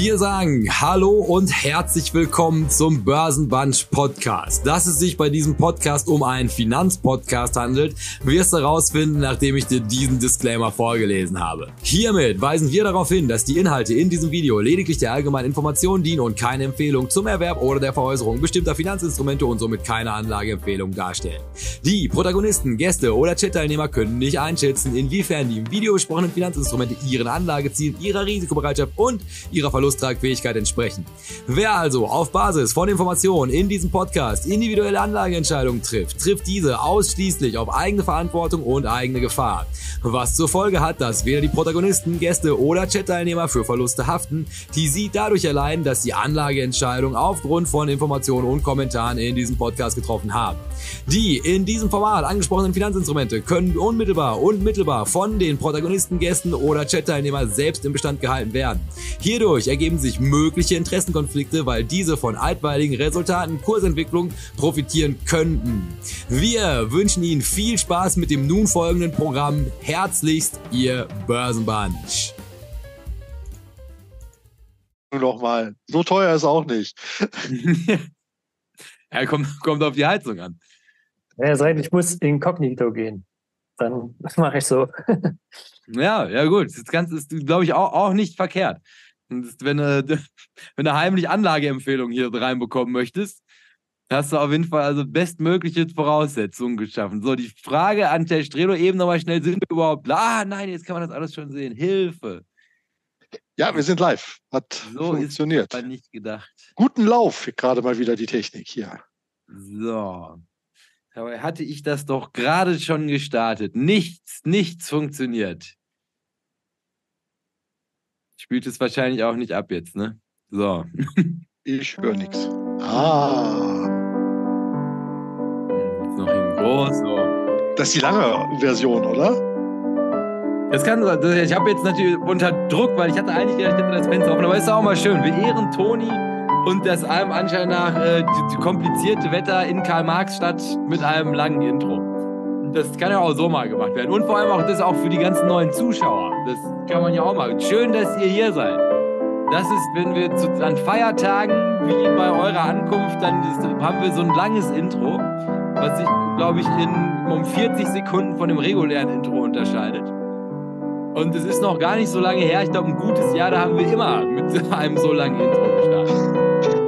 Wir sagen Hallo und herzlich willkommen zum Börsenbunch Podcast. Dass es sich bei diesem Podcast um einen Finanzpodcast handelt, wirst du herausfinden, nachdem ich dir diesen Disclaimer vorgelesen habe. Hiermit weisen wir darauf hin, dass die Inhalte in diesem Video lediglich der allgemeinen Information dienen und keine Empfehlung zum Erwerb oder der Veräußerung bestimmter Finanzinstrumente und somit keine Anlageempfehlung darstellen. Die Protagonisten, Gäste oder Chat-Teilnehmer können nicht einschätzen, inwiefern die im Video besprochenen Finanzinstrumente ihren Anlagezielen, ihrer Risikobereitschaft und ihrer Verlusttragfähigkeit entsprechen. Wer also auf Basis von Informationen in diesem Podcast individuelle Anlageentscheidungen trifft, trifft diese ausschließlich auf eigene Verantwortung und eigene Gefahr. Was zur Folge hat, dass weder die Protagonisten, Gäste oder Chat-Teilnehmer für Verluste haften, die sie dadurch erleiden, dass die Anlageentscheidung aufgrund von Informationen und Kommentaren in diesem Podcast getroffen haben. Die in diesem Format angesprochenen Finanzinstrumente können unmittelbar und mittelbar von den Protagonisten, Gästen oder Chat-Teilnehmern selbst im Bestand gehalten werden. Hierdurch ergeben sich mögliche Interessenkonflikte, weil diese von altweiligen Resultaten Kursentwicklung profitieren könnten. Wir wünschen Ihnen viel Spaß mit dem nun folgenden Programm. Herzlichst, Ihr Börsenbunch. Nochmal, so teuer ist auch nicht. ja, kommt, kommt auf die Heizung an. Ja, sagt, ich muss inkognito gehen. Dann mache ich so. ja, ja gut. Das Ganze ist, glaube ich, auch, auch nicht verkehrt. Wenn du, wenn du heimlich Anlageempfehlungen hier reinbekommen möchtest, hast du auf jeden Fall also bestmögliche Voraussetzungen geschaffen. So, die Frage an der Strelo eben nochmal schnell, sind wir überhaupt, ah nein, jetzt kann man das alles schon sehen. Hilfe. Ja, wir sind live. Hat so funktioniert. Ist nicht gedacht. Guten Lauf, gerade mal wieder die Technik hier. So. Dabei hatte ich das doch gerade schon gestartet. Nichts, nichts funktioniert. Spielt es wahrscheinlich auch nicht ab jetzt, ne? So. Ich höre nichts. Ah. Jetzt noch in groß. So. Das ist die lange Version, oder? Das kann Ich habe jetzt natürlich unter Druck, weil ich hatte eigentlich gedacht, ich hätte das Fenster offen. Aber es ist auch mal schön. Wir ehren Toni und das allem Anschein nach äh, die, die komplizierte Wetter in Karl-Marx-Stadt mit einem langen Intro. Das kann ja auch so mal gemacht werden. Und vor allem auch das auch für die ganzen neuen Zuschauer. Das kann man ja auch mal. Schön, dass ihr hier seid. Das ist, wenn wir zu, an Feiertagen, wie bei eurer Ankunft, dann ist, haben wir so ein langes Intro, was sich, glaube ich, in um 40 Sekunden von dem regulären Intro unterscheidet. Und es ist noch gar nicht so lange her, ich glaube, ein gutes Jahr, da haben wir immer mit einem so langen Intro gestartet.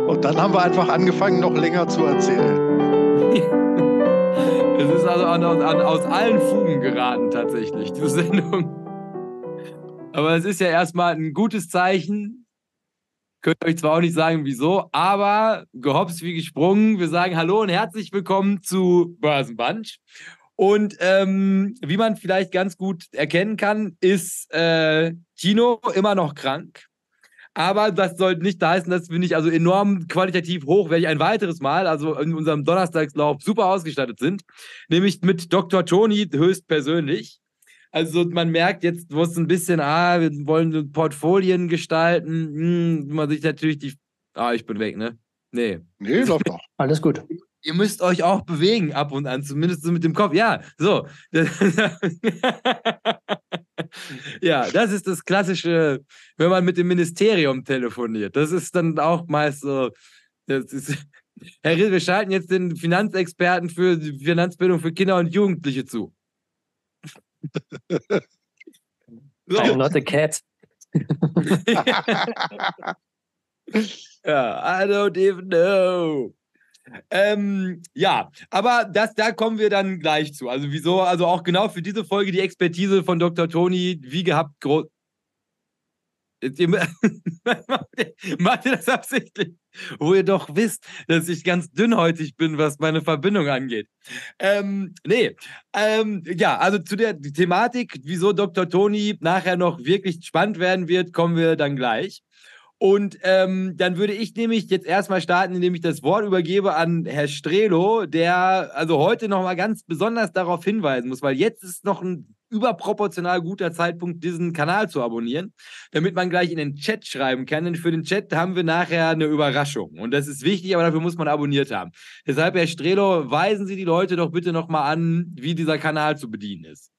Und dann haben wir einfach angefangen, noch länger zu erzählen. es ist also an, an, aus allen Fugen geraten, tatsächlich, diese Sendung. Aber es ist ja erstmal ein gutes Zeichen. Könnt euch zwar auch nicht sagen, wieso, aber gehops wie gesprungen. Wir sagen Hallo und herzlich willkommen zu Börsenbunch. Und ähm, wie man vielleicht ganz gut erkennen kann, ist äh, Tino immer noch krank. Aber das soll nicht heißen, dass wir nicht also enorm qualitativ hochwertig ein weiteres Mal, also in unserem Donnerstagslauf, super ausgestattet sind. Nämlich mit Dr. Toni höchstpersönlich. Also man merkt jetzt, wo es ein bisschen, ah, wir wollen Portfolien gestalten, hm, man sich natürlich die, ah, ich bin weg, ne? Nee. Nee, läuft doch. Alles gut. Ihr müsst euch auch bewegen ab und an, zumindest so mit dem Kopf. Ja, so. ja, das ist das Klassische, wenn man mit dem Ministerium telefoniert. Das ist dann auch meist so. Das ist, Herr Rill, wir schalten jetzt den Finanzexperten für die Finanzbildung für Kinder und Jugendliche zu. I'm not a cat. ja, I don't even know. Ähm, ja, aber das, da kommen wir dann gleich zu. Also wieso, also auch genau für diese Folge die Expertise von Dr. Toni, wie gehabt, groß. Macht ihr das absichtlich? Wo ihr doch wisst, dass ich ganz dünnhäutig bin, was meine Verbindung angeht. Ähm, nee, ähm, ja, also zu der Thematik, wieso Dr. Toni nachher noch wirklich spannend werden wird, kommen wir dann gleich. Und ähm, dann würde ich nämlich jetzt erstmal starten, indem ich das Wort übergebe an Herr Strelo, der also heute nochmal ganz besonders darauf hinweisen muss, weil jetzt ist noch ein überproportional guter Zeitpunkt, diesen Kanal zu abonnieren, damit man gleich in den Chat schreiben kann. Denn für den Chat haben wir nachher eine Überraschung. Und das ist wichtig, aber dafür muss man abonniert haben. Deshalb, Herr Strelo, weisen Sie die Leute doch bitte nochmal an, wie dieser Kanal zu bedienen ist.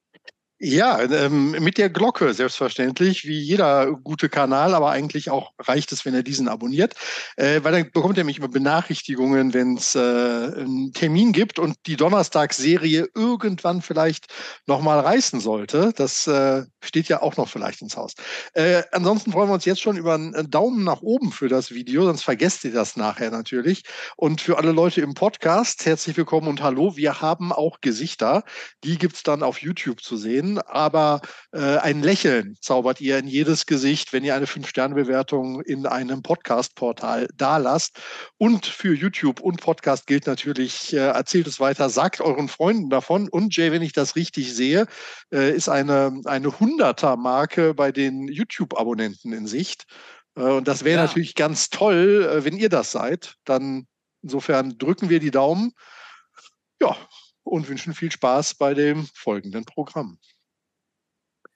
Ja, ähm, mit der Glocke selbstverständlich, wie jeder gute Kanal, aber eigentlich auch reicht es, wenn er diesen abonniert, äh, weil dann bekommt er mich immer Benachrichtigungen, wenn es äh, einen Termin gibt und die Donnerstagsserie irgendwann vielleicht nochmal reißen sollte. Das äh, steht ja auch noch vielleicht ins Haus. Äh, ansonsten freuen wir uns jetzt schon über einen Daumen nach oben für das Video, sonst vergesst ihr das nachher natürlich. Und für alle Leute im Podcast, herzlich willkommen und hallo. Wir haben auch Gesichter, die gibt's dann auf YouTube zu sehen aber äh, ein Lächeln zaubert ihr in jedes Gesicht, wenn ihr eine Fünf-Sterne-Bewertung in einem Podcast-Portal dalasst. Und für YouTube und Podcast gilt natürlich, äh, erzählt es weiter, sagt euren Freunden davon. Und Jay, wenn ich das richtig sehe, äh, ist eine, eine 100er-Marke bei den YouTube-Abonnenten in Sicht. Äh, und das wäre ja. natürlich ganz toll, äh, wenn ihr das seid. Dann insofern drücken wir die Daumen. Ja, und wünschen viel Spaß bei dem folgenden Programm.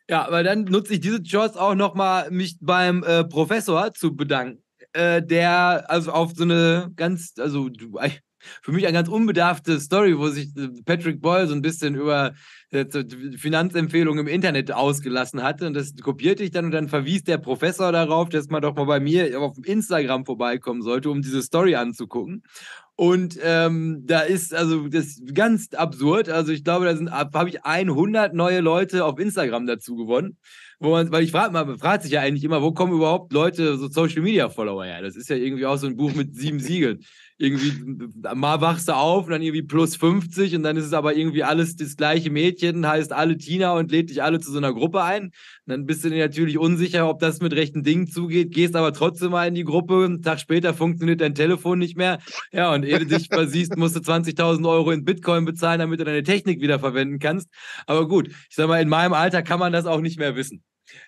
Ja, weil dann nutze ich diese Chance auch nochmal, mich beim äh, Professor zu bedanken, äh, der also auf so eine ganz, also für mich eine ganz unbedarfte Story, wo sich äh, Patrick Boyle so ein bisschen über äh, Finanzempfehlungen im Internet ausgelassen hatte. Und das kopierte ich dann und dann verwies der Professor darauf, dass man doch mal bei mir auf Instagram vorbeikommen sollte, um diese Story anzugucken. Und ähm, da ist also das ist ganz absurd. Also ich glaube, da sind habe ich 100 neue Leute auf Instagram dazu gewonnen. Wo man, weil ich frage man fragt sich ja eigentlich immer, wo kommen überhaupt Leute, so Social Media Follower her? Das ist ja irgendwie auch so ein Buch mit sieben Siegeln irgendwie mal wachst du auf und dann irgendwie plus 50 und dann ist es aber irgendwie alles das gleiche Mädchen, heißt alle Tina und lädt dich alle zu so einer Gruppe ein. Und dann bist du dir natürlich unsicher, ob das mit rechten Dingen zugeht, gehst aber trotzdem mal in die Gruppe. Einen Tag später funktioniert dein Telefon nicht mehr. Ja, und ehe du dich versiehst, musst du 20.000 Euro in Bitcoin bezahlen, damit du deine Technik wieder verwenden kannst. Aber gut, ich sag mal, in meinem Alter kann man das auch nicht mehr wissen.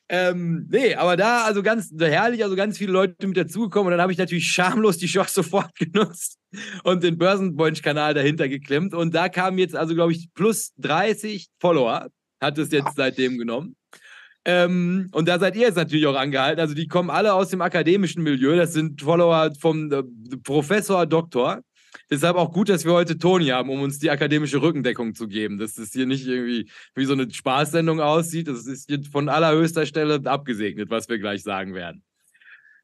Ähm, nee, aber da, also ganz herrlich, also ganz viele Leute mit dazugekommen und dann habe ich natürlich schamlos die Chance sofort genutzt und den Börsenbonch-Kanal dahinter geklemmt und da kamen jetzt also, glaube ich, plus 30 Follower, hat es jetzt seitdem genommen. Ähm, und da seid ihr jetzt natürlich auch angehalten. Also die kommen alle aus dem akademischen Milieu. Das sind Follower vom äh, Professor Doktor. Deshalb auch gut, dass wir heute Toni haben, um uns die akademische Rückendeckung zu geben. Dass das hier nicht irgendwie wie so eine Spaßsendung aussieht. Das ist hier von allerhöchster Stelle abgesegnet, was wir gleich sagen werden.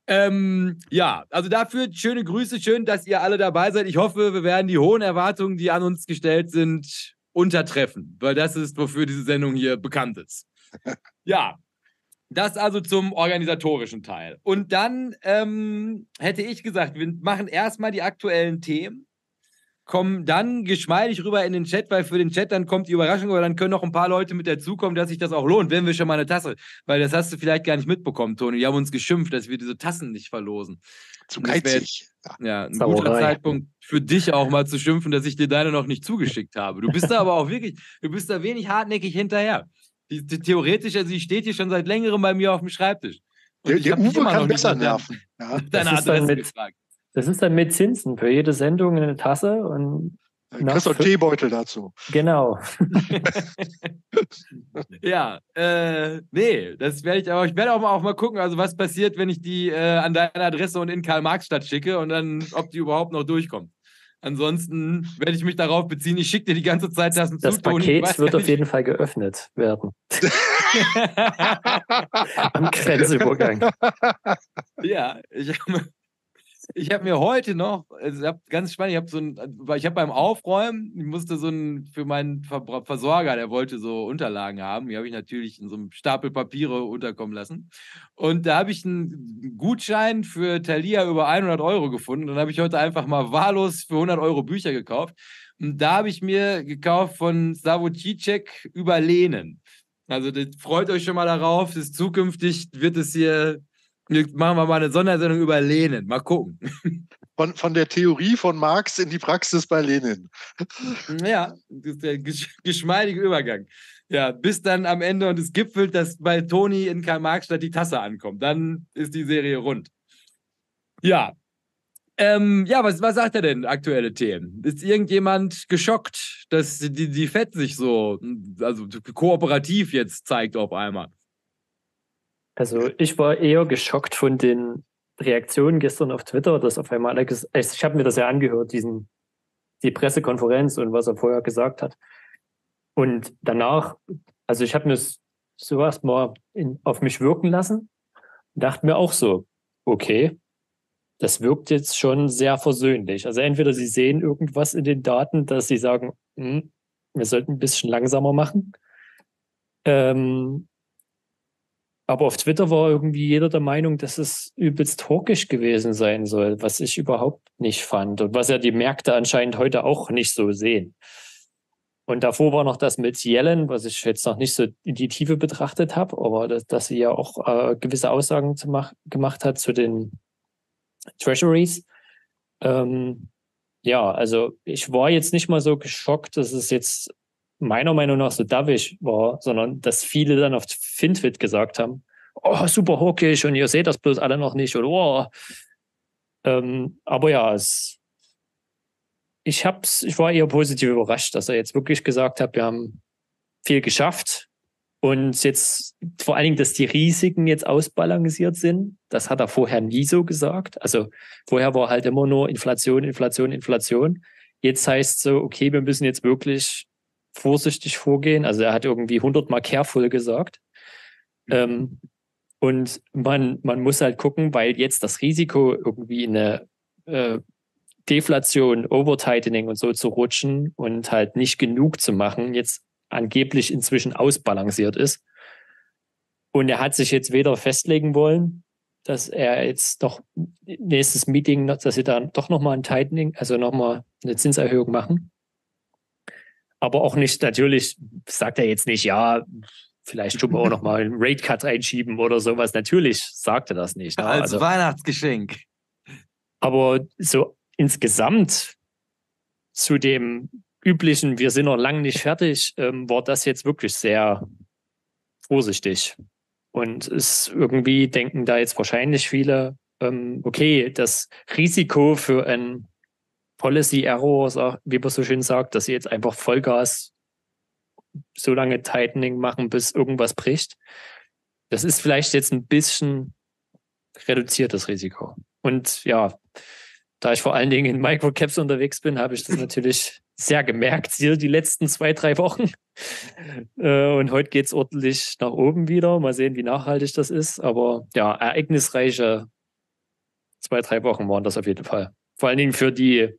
Ähm, ja, also dafür schöne Grüße, schön, dass ihr alle dabei seid. Ich hoffe, wir werden die hohen Erwartungen, die an uns gestellt sind, untertreffen, weil das ist, wofür diese Sendung hier bekannt ist. ja, das also zum organisatorischen Teil. Und dann ähm, hätte ich gesagt, wir machen erstmal die aktuellen Themen kommen dann geschmeidig rüber in den Chat, weil für den Chat dann kommt die Überraschung, aber dann können noch ein paar Leute mit dazukommen, dass sich das auch lohnt, wenn wir schon mal eine Tasse, weil das hast du vielleicht gar nicht mitbekommen, Toni. Die haben uns geschimpft, dass wir diese Tassen nicht verlosen. Zu geizig. Ja, ein Sauerei. guter Zeitpunkt für dich auch mal zu schimpfen, dass ich dir deine noch nicht zugeschickt habe. Du bist da aber auch wirklich, du bist da wenig hartnäckig hinterher. Die, die, theoretisch, also die steht hier schon seit längerem bei mir auf dem Schreibtisch. Und der, der Uwe kann besser nerven. Ja. Deine Adresse mit, gefragt. Das ist dann mit Zinsen für jede Sendung eine Tasse und Kriegst du Teebeutel dazu. Genau. ja, äh, nee, das werde ich aber, ich werde auch mal, auch mal gucken, also was passiert, wenn ich die äh, an deine Adresse und in Karl-Marx-Stadt schicke und dann, ob die überhaupt noch durchkommt. Ansonsten werde ich mich darauf beziehen, ich schicke dir die ganze Zeit das zu. Das Paket wird auf jeden Fall geöffnet werden. Am Grenzübergang. Ja, ich habe ich habe mir heute noch, also ganz spannend, ich habe so ein, ich habe beim Aufräumen, ich musste so ein, für meinen Versorger, der wollte so Unterlagen haben, die habe ich natürlich in so einem Stapel Papiere unterkommen lassen. Und da habe ich einen Gutschein für Thalia über 100 Euro gefunden. Dann habe ich heute einfach mal wahllos für 100 Euro Bücher gekauft. Und da habe ich mir gekauft von Savocicek über Lehnen. Also freut euch schon mal darauf, dass zukünftig wird es hier machen wir mal eine Sondersendung über Lenin. Mal gucken. Von, von der Theorie von Marx in die Praxis bei Lenin. Ja, das ist der geschmeidige Übergang. Ja, bis dann am Ende und es gipfelt, dass bei Toni in Karl-Marx-Stadt die Tasse ankommt. Dann ist die Serie rund. Ja. Ähm, ja, was, was sagt er denn, aktuelle Themen? Ist irgendjemand geschockt, dass die, die FED sich so, also kooperativ jetzt zeigt auf einmal? Also ich war eher geschockt von den Reaktionen gestern auf Twitter, dass auf einmal Alex, ich habe mir das ja angehört, diesen, die Pressekonferenz und was er vorher gesagt hat. Und danach also ich habe mir sowas mal in, auf mich wirken lassen dachte mir auch so, okay, das wirkt jetzt schon sehr versöhnlich. Also entweder sie sehen irgendwas in den Daten, dass sie sagen, hm, wir sollten ein bisschen langsamer machen. Ähm, aber auf Twitter war irgendwie jeder der Meinung, dass es übelst hawkisch gewesen sein soll, was ich überhaupt nicht fand und was ja die Märkte anscheinend heute auch nicht so sehen. Und davor war noch das mit Yellen, was ich jetzt noch nicht so in die Tiefe betrachtet habe, aber dass, dass sie ja auch äh, gewisse Aussagen mach, gemacht hat zu den Treasuries. Ähm, ja, also ich war jetzt nicht mal so geschockt, dass es jetzt meiner Meinung nach so davish war, sondern dass viele dann auf Fintwit gesagt haben, oh, super hawkisch und ihr seht das bloß alle noch nicht oder oh. Ähm, aber ja, es, ich hab's, ich war eher positiv überrascht, dass er jetzt wirklich gesagt hat, wir haben viel geschafft und jetzt vor allen Dingen, dass die Risiken jetzt ausbalanciert sind. Das hat er vorher nie so gesagt. Also vorher war halt immer nur Inflation, Inflation, Inflation. Jetzt heißt es so, okay, wir müssen jetzt wirklich vorsichtig vorgehen. Also er hat irgendwie 100 Mal careful gesagt. Ähm, und man, man muss halt gucken, weil jetzt das Risiko irgendwie in eine äh, Deflation, Over-Tightening und so zu rutschen und halt nicht genug zu machen, jetzt angeblich inzwischen ausbalanciert ist. Und er hat sich jetzt weder festlegen wollen, dass er jetzt doch nächstes Meeting, dass sie dann doch nochmal ein Tightening, also nochmal eine Zinserhöhung machen aber auch nicht, natürlich sagt er jetzt nicht, ja, vielleicht tun wir auch noch mal einen Rate Cut einschieben oder sowas. Natürlich sagt er das nicht. Ne? Als also, Weihnachtsgeschenk. Aber so insgesamt zu dem üblichen, wir sind noch lange nicht fertig, ähm, war das jetzt wirklich sehr vorsichtig. Und es irgendwie denken da jetzt wahrscheinlich viele, ähm, okay, das Risiko für ein Policy Error, wie man so schön sagt, dass sie jetzt einfach Vollgas so lange Tightening machen, bis irgendwas bricht. Das ist vielleicht jetzt ein bisschen reduziertes Risiko. Und ja, da ich vor allen Dingen in Microcaps unterwegs bin, habe ich das natürlich sehr gemerkt hier die letzten zwei, drei Wochen. Äh, und heute geht es ordentlich nach oben wieder. Mal sehen, wie nachhaltig das ist. Aber ja, ereignisreiche zwei, drei Wochen waren das auf jeden Fall. Vor allen Dingen für die,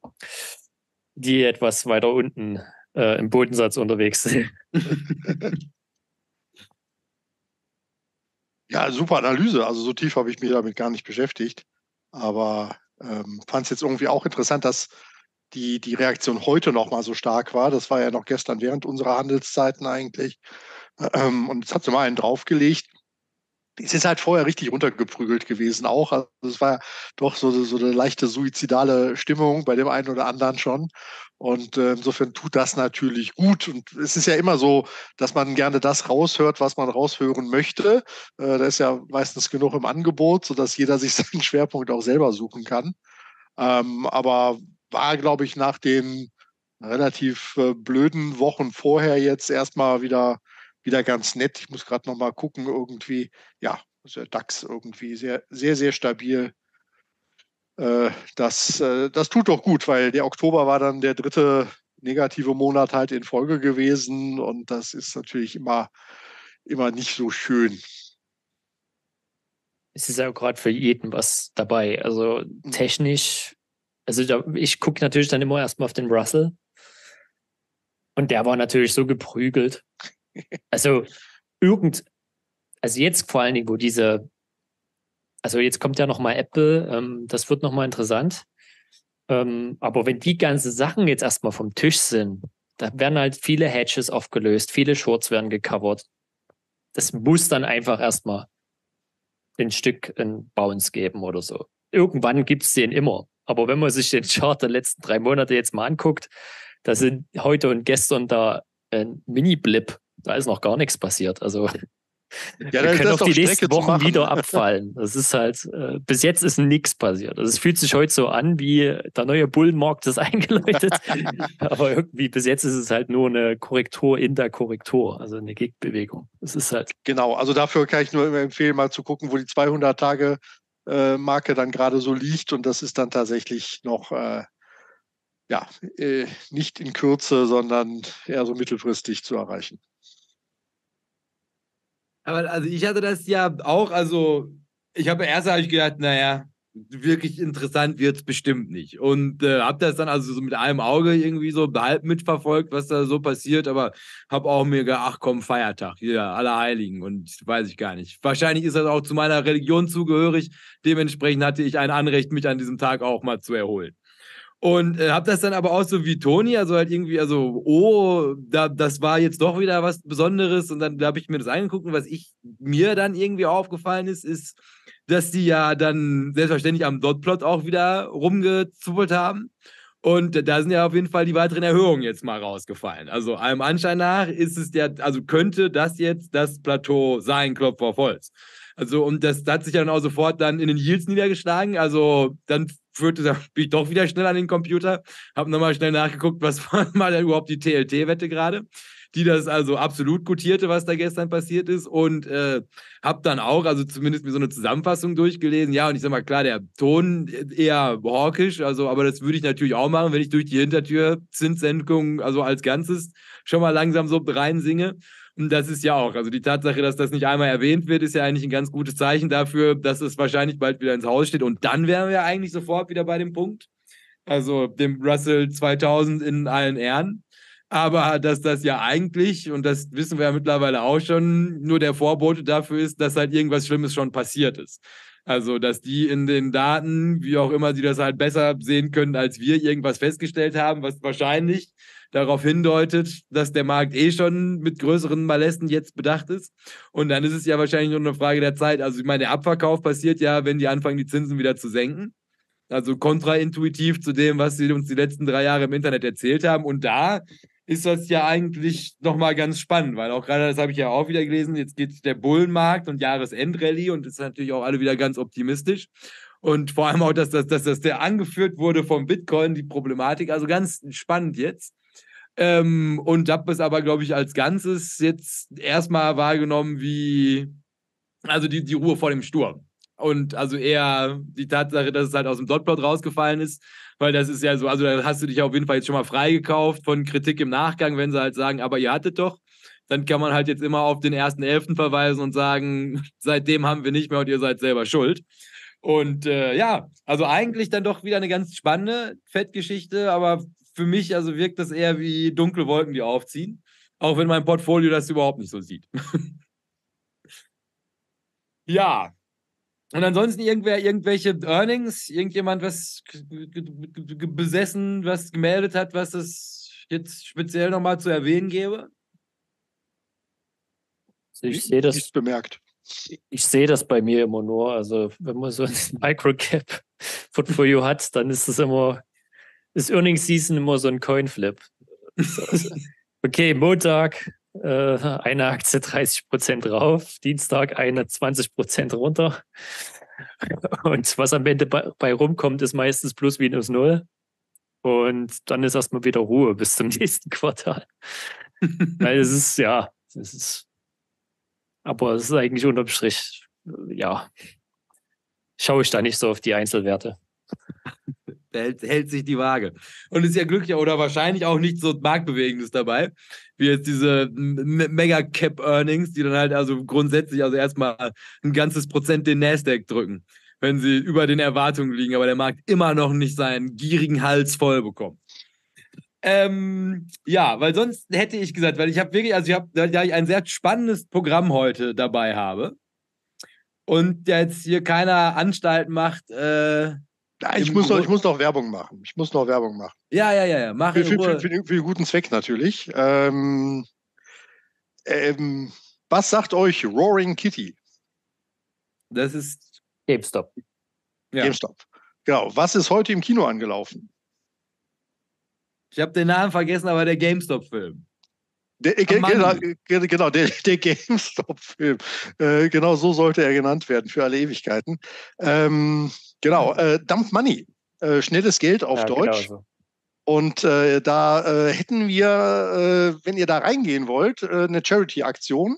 die etwas weiter unten äh, im Bodensatz unterwegs sind. Ja, super Analyse. Also so tief habe ich mich damit gar nicht beschäftigt. Aber ähm, fand es jetzt irgendwie auch interessant, dass die, die Reaktion heute noch mal so stark war. Das war ja noch gestern während unserer Handelszeiten eigentlich. Ähm, und es hat so mal einen draufgelegt es ist halt vorher richtig runtergeprügelt gewesen auch. Also es war doch so, so eine leichte suizidale Stimmung bei dem einen oder anderen schon. Und äh, insofern tut das natürlich gut. Und es ist ja immer so, dass man gerne das raushört, was man raushören möchte. Äh, da ist ja meistens genug im Angebot, sodass jeder sich seinen Schwerpunkt auch selber suchen kann. Ähm, aber war, glaube ich, nach den relativ äh, blöden Wochen vorher jetzt erstmal wieder wieder ganz nett. Ich muss gerade noch mal gucken, irgendwie, ja, also der DAX irgendwie sehr, sehr, sehr stabil. Äh, das, äh, das tut doch gut, weil der Oktober war dann der dritte negative Monat halt in Folge gewesen und das ist natürlich immer, immer nicht so schön. Es ist ja gerade für jeden was dabei. Also mhm. technisch, also da, ich gucke natürlich dann immer erstmal auf den Russell. Und der war natürlich so geprügelt. Also irgend, also jetzt vor allen Dingen, wo diese, also jetzt kommt ja nochmal Apple, ähm, das wird nochmal interessant. Ähm, aber wenn die ganzen Sachen jetzt erstmal vom Tisch sind, da werden halt viele Hedges aufgelöst, viele Shorts werden gecovert. Das muss dann einfach erstmal ein Stück ein Bounce geben oder so. Irgendwann gibt es den immer. Aber wenn man sich den Chart der letzten drei Monate jetzt mal anguckt, da sind heute und gestern da ein Mini-Blip da ist noch gar nichts passiert. Also ja, wir können auf die nächsten Wochen wieder abfallen. Das ist halt, äh, bis jetzt ist nichts passiert. Also es fühlt sich heute so an, wie der neue Bullenmarkt ist eingeläutet. Aber irgendwie bis jetzt ist es halt nur eine Korrektur in der Korrektur, also eine Gegenbewegung. Es ist halt. Genau, also dafür kann ich nur empfehlen, mal zu gucken, wo die 200 Tage äh, Marke dann gerade so liegt. Und das ist dann tatsächlich noch, äh, ja, äh, nicht in Kürze, sondern eher so mittelfristig zu erreichen. Aber also ich hatte das ja auch, also ich habe erst habe ich gedacht, naja, wirklich interessant wird es bestimmt nicht. Und äh, habe das dann also so mit einem Auge irgendwie so halb mitverfolgt, was da so passiert, aber habe auch mir gedacht, ach komm, Feiertag, hier, alle Heiligen und weiß ich gar nicht. Wahrscheinlich ist das auch zu meiner Religion zugehörig. Dementsprechend hatte ich ein Anrecht, mich an diesem Tag auch mal zu erholen. Und äh, habe das dann aber auch so wie Toni, also halt irgendwie, also, oh, da, das war jetzt doch wieder was Besonderes. Und dann da habe ich mir das angeguckt und was ich mir dann irgendwie aufgefallen ist, ist, dass die ja dann selbstverständlich am Dotplot auch wieder rumgezuppelt haben. Und da sind ja auf jeden Fall die weiteren Erhöhungen jetzt mal rausgefallen. Also allem Anschein nach ist es ja, also könnte das jetzt das Plateau sein, Klopf auf Holz. Also, und das, hat sich dann auch sofort dann in den Yields niedergeschlagen. Also, dann führte, da bin ich doch wieder schnell an den Computer, habe nochmal schnell nachgeguckt, was war mal überhaupt die TLT-Wette gerade, die das also absolut gutierte, was da gestern passiert ist und äh, habe dann auch, also zumindest mir so eine Zusammenfassung durchgelesen. Ja, und ich sag mal, klar, der Ton eher hawkisch, also, aber das würde ich natürlich auch machen, wenn ich durch die Hintertür Zinssenkung, also als Ganzes schon mal langsam so reinsinge. Das ist ja auch, also die Tatsache, dass das nicht einmal erwähnt wird, ist ja eigentlich ein ganz gutes Zeichen dafür, dass es wahrscheinlich bald wieder ins Haus steht. Und dann wären wir eigentlich sofort wieder bei dem Punkt, also dem Russell 2000 in allen Ehren. Aber dass das ja eigentlich, und das wissen wir ja mittlerweile auch schon, nur der Vorbote dafür ist, dass halt irgendwas Schlimmes schon passiert ist. Also, dass die in den Daten, wie auch immer sie das halt besser sehen können als wir, irgendwas festgestellt haben, was wahrscheinlich darauf hindeutet, dass der Markt eh schon mit größeren Malesten jetzt bedacht ist. Und dann ist es ja wahrscheinlich nur eine Frage der Zeit. Also ich meine, der Abverkauf passiert ja, wenn die anfangen, die Zinsen wieder zu senken. Also kontraintuitiv zu dem, was sie uns die letzten drei Jahre im Internet erzählt haben. Und da ist das ja eigentlich nochmal ganz spannend, weil auch gerade, das habe ich ja auch wieder gelesen, jetzt geht der Bullenmarkt und Jahresendrallye und ist natürlich auch alle wieder ganz optimistisch. Und vor allem auch, dass das, dass das der angeführt wurde vom Bitcoin, die Problematik. Also ganz spannend jetzt. Ähm, und habe es aber, glaube ich, als Ganzes jetzt erstmal wahrgenommen wie, also die, die Ruhe vor dem Sturm. Und also eher die Tatsache, dass es halt aus dem Dotplot rausgefallen ist, weil das ist ja so, also da hast du dich auf jeden Fall jetzt schon mal freigekauft von Kritik im Nachgang, wenn sie halt sagen, aber ihr hattet doch. Dann kann man halt jetzt immer auf den ersten Elften verweisen und sagen, seitdem haben wir nicht mehr und ihr seid selber schuld. Und äh, ja, also eigentlich dann doch wieder eine ganz spannende Fettgeschichte, aber für mich also wirkt das eher wie dunkle Wolken, die aufziehen. Auch wenn mein Portfolio das überhaupt nicht so sieht. ja. Und ansonsten irgendwer, irgendwelche Earnings, irgendjemand was besessen, was gemeldet hat, was es jetzt speziell nochmal zu erwähnen gäbe? Also ich sehe das. bemerkt. Ich sehe das bei mir immer nur. Also, wenn man so ein Microcap-Portfolio hat, dann ist es immer ist Earnings Season immer so ein Coinflip. okay, Montag äh, eine Aktie 30 Prozent drauf, Dienstag eine 20 Prozent runter. Und was am Ende bei, bei rumkommt, ist meistens plus minus null. Und dann ist erstmal wieder Ruhe bis zum nächsten Quartal. Weil es ist, ja, es ist, aber es ist eigentlich unterm Strich, ja, schaue ich da nicht so auf die Einzelwerte hält, hält sich die Waage. Und ist ja glücklich oder wahrscheinlich auch nicht so marktbewegendes dabei, wie jetzt diese Mega-Cap-Earnings, die dann halt also grundsätzlich also erstmal ein ganzes Prozent den Nasdaq drücken, wenn sie über den Erwartungen liegen, aber der Markt immer noch nicht seinen gierigen Hals voll bekommt. Ähm, ja, weil sonst hätte ich gesagt, weil ich habe wirklich, also ich habe, da ich ein sehr spannendes Programm heute dabei habe und jetzt hier keiner Anstalten macht, äh, ich, muss noch, ich muss noch Werbung machen. Ich muss noch Werbung machen. Ja, ja, ja, ja. Mach für, für, für, für, den, für den guten Zweck natürlich. Ähm, ähm, was sagt euch Roaring Kitty? Das ist GameStop. Ja. GameStop. Genau. Was ist heute im Kino angelaufen? Ich habe den Namen vergessen, aber der GameStop-Film. Der, genau, genau, der, der GameStop-Film. Äh, genau so sollte er genannt werden für alle Ewigkeiten. Ähm, Genau, äh, Dump Money, äh, schnelles Geld auf ja, Deutsch. Genau so. Und äh, da äh, hätten wir, äh, wenn ihr da reingehen wollt, äh, eine Charity-Aktion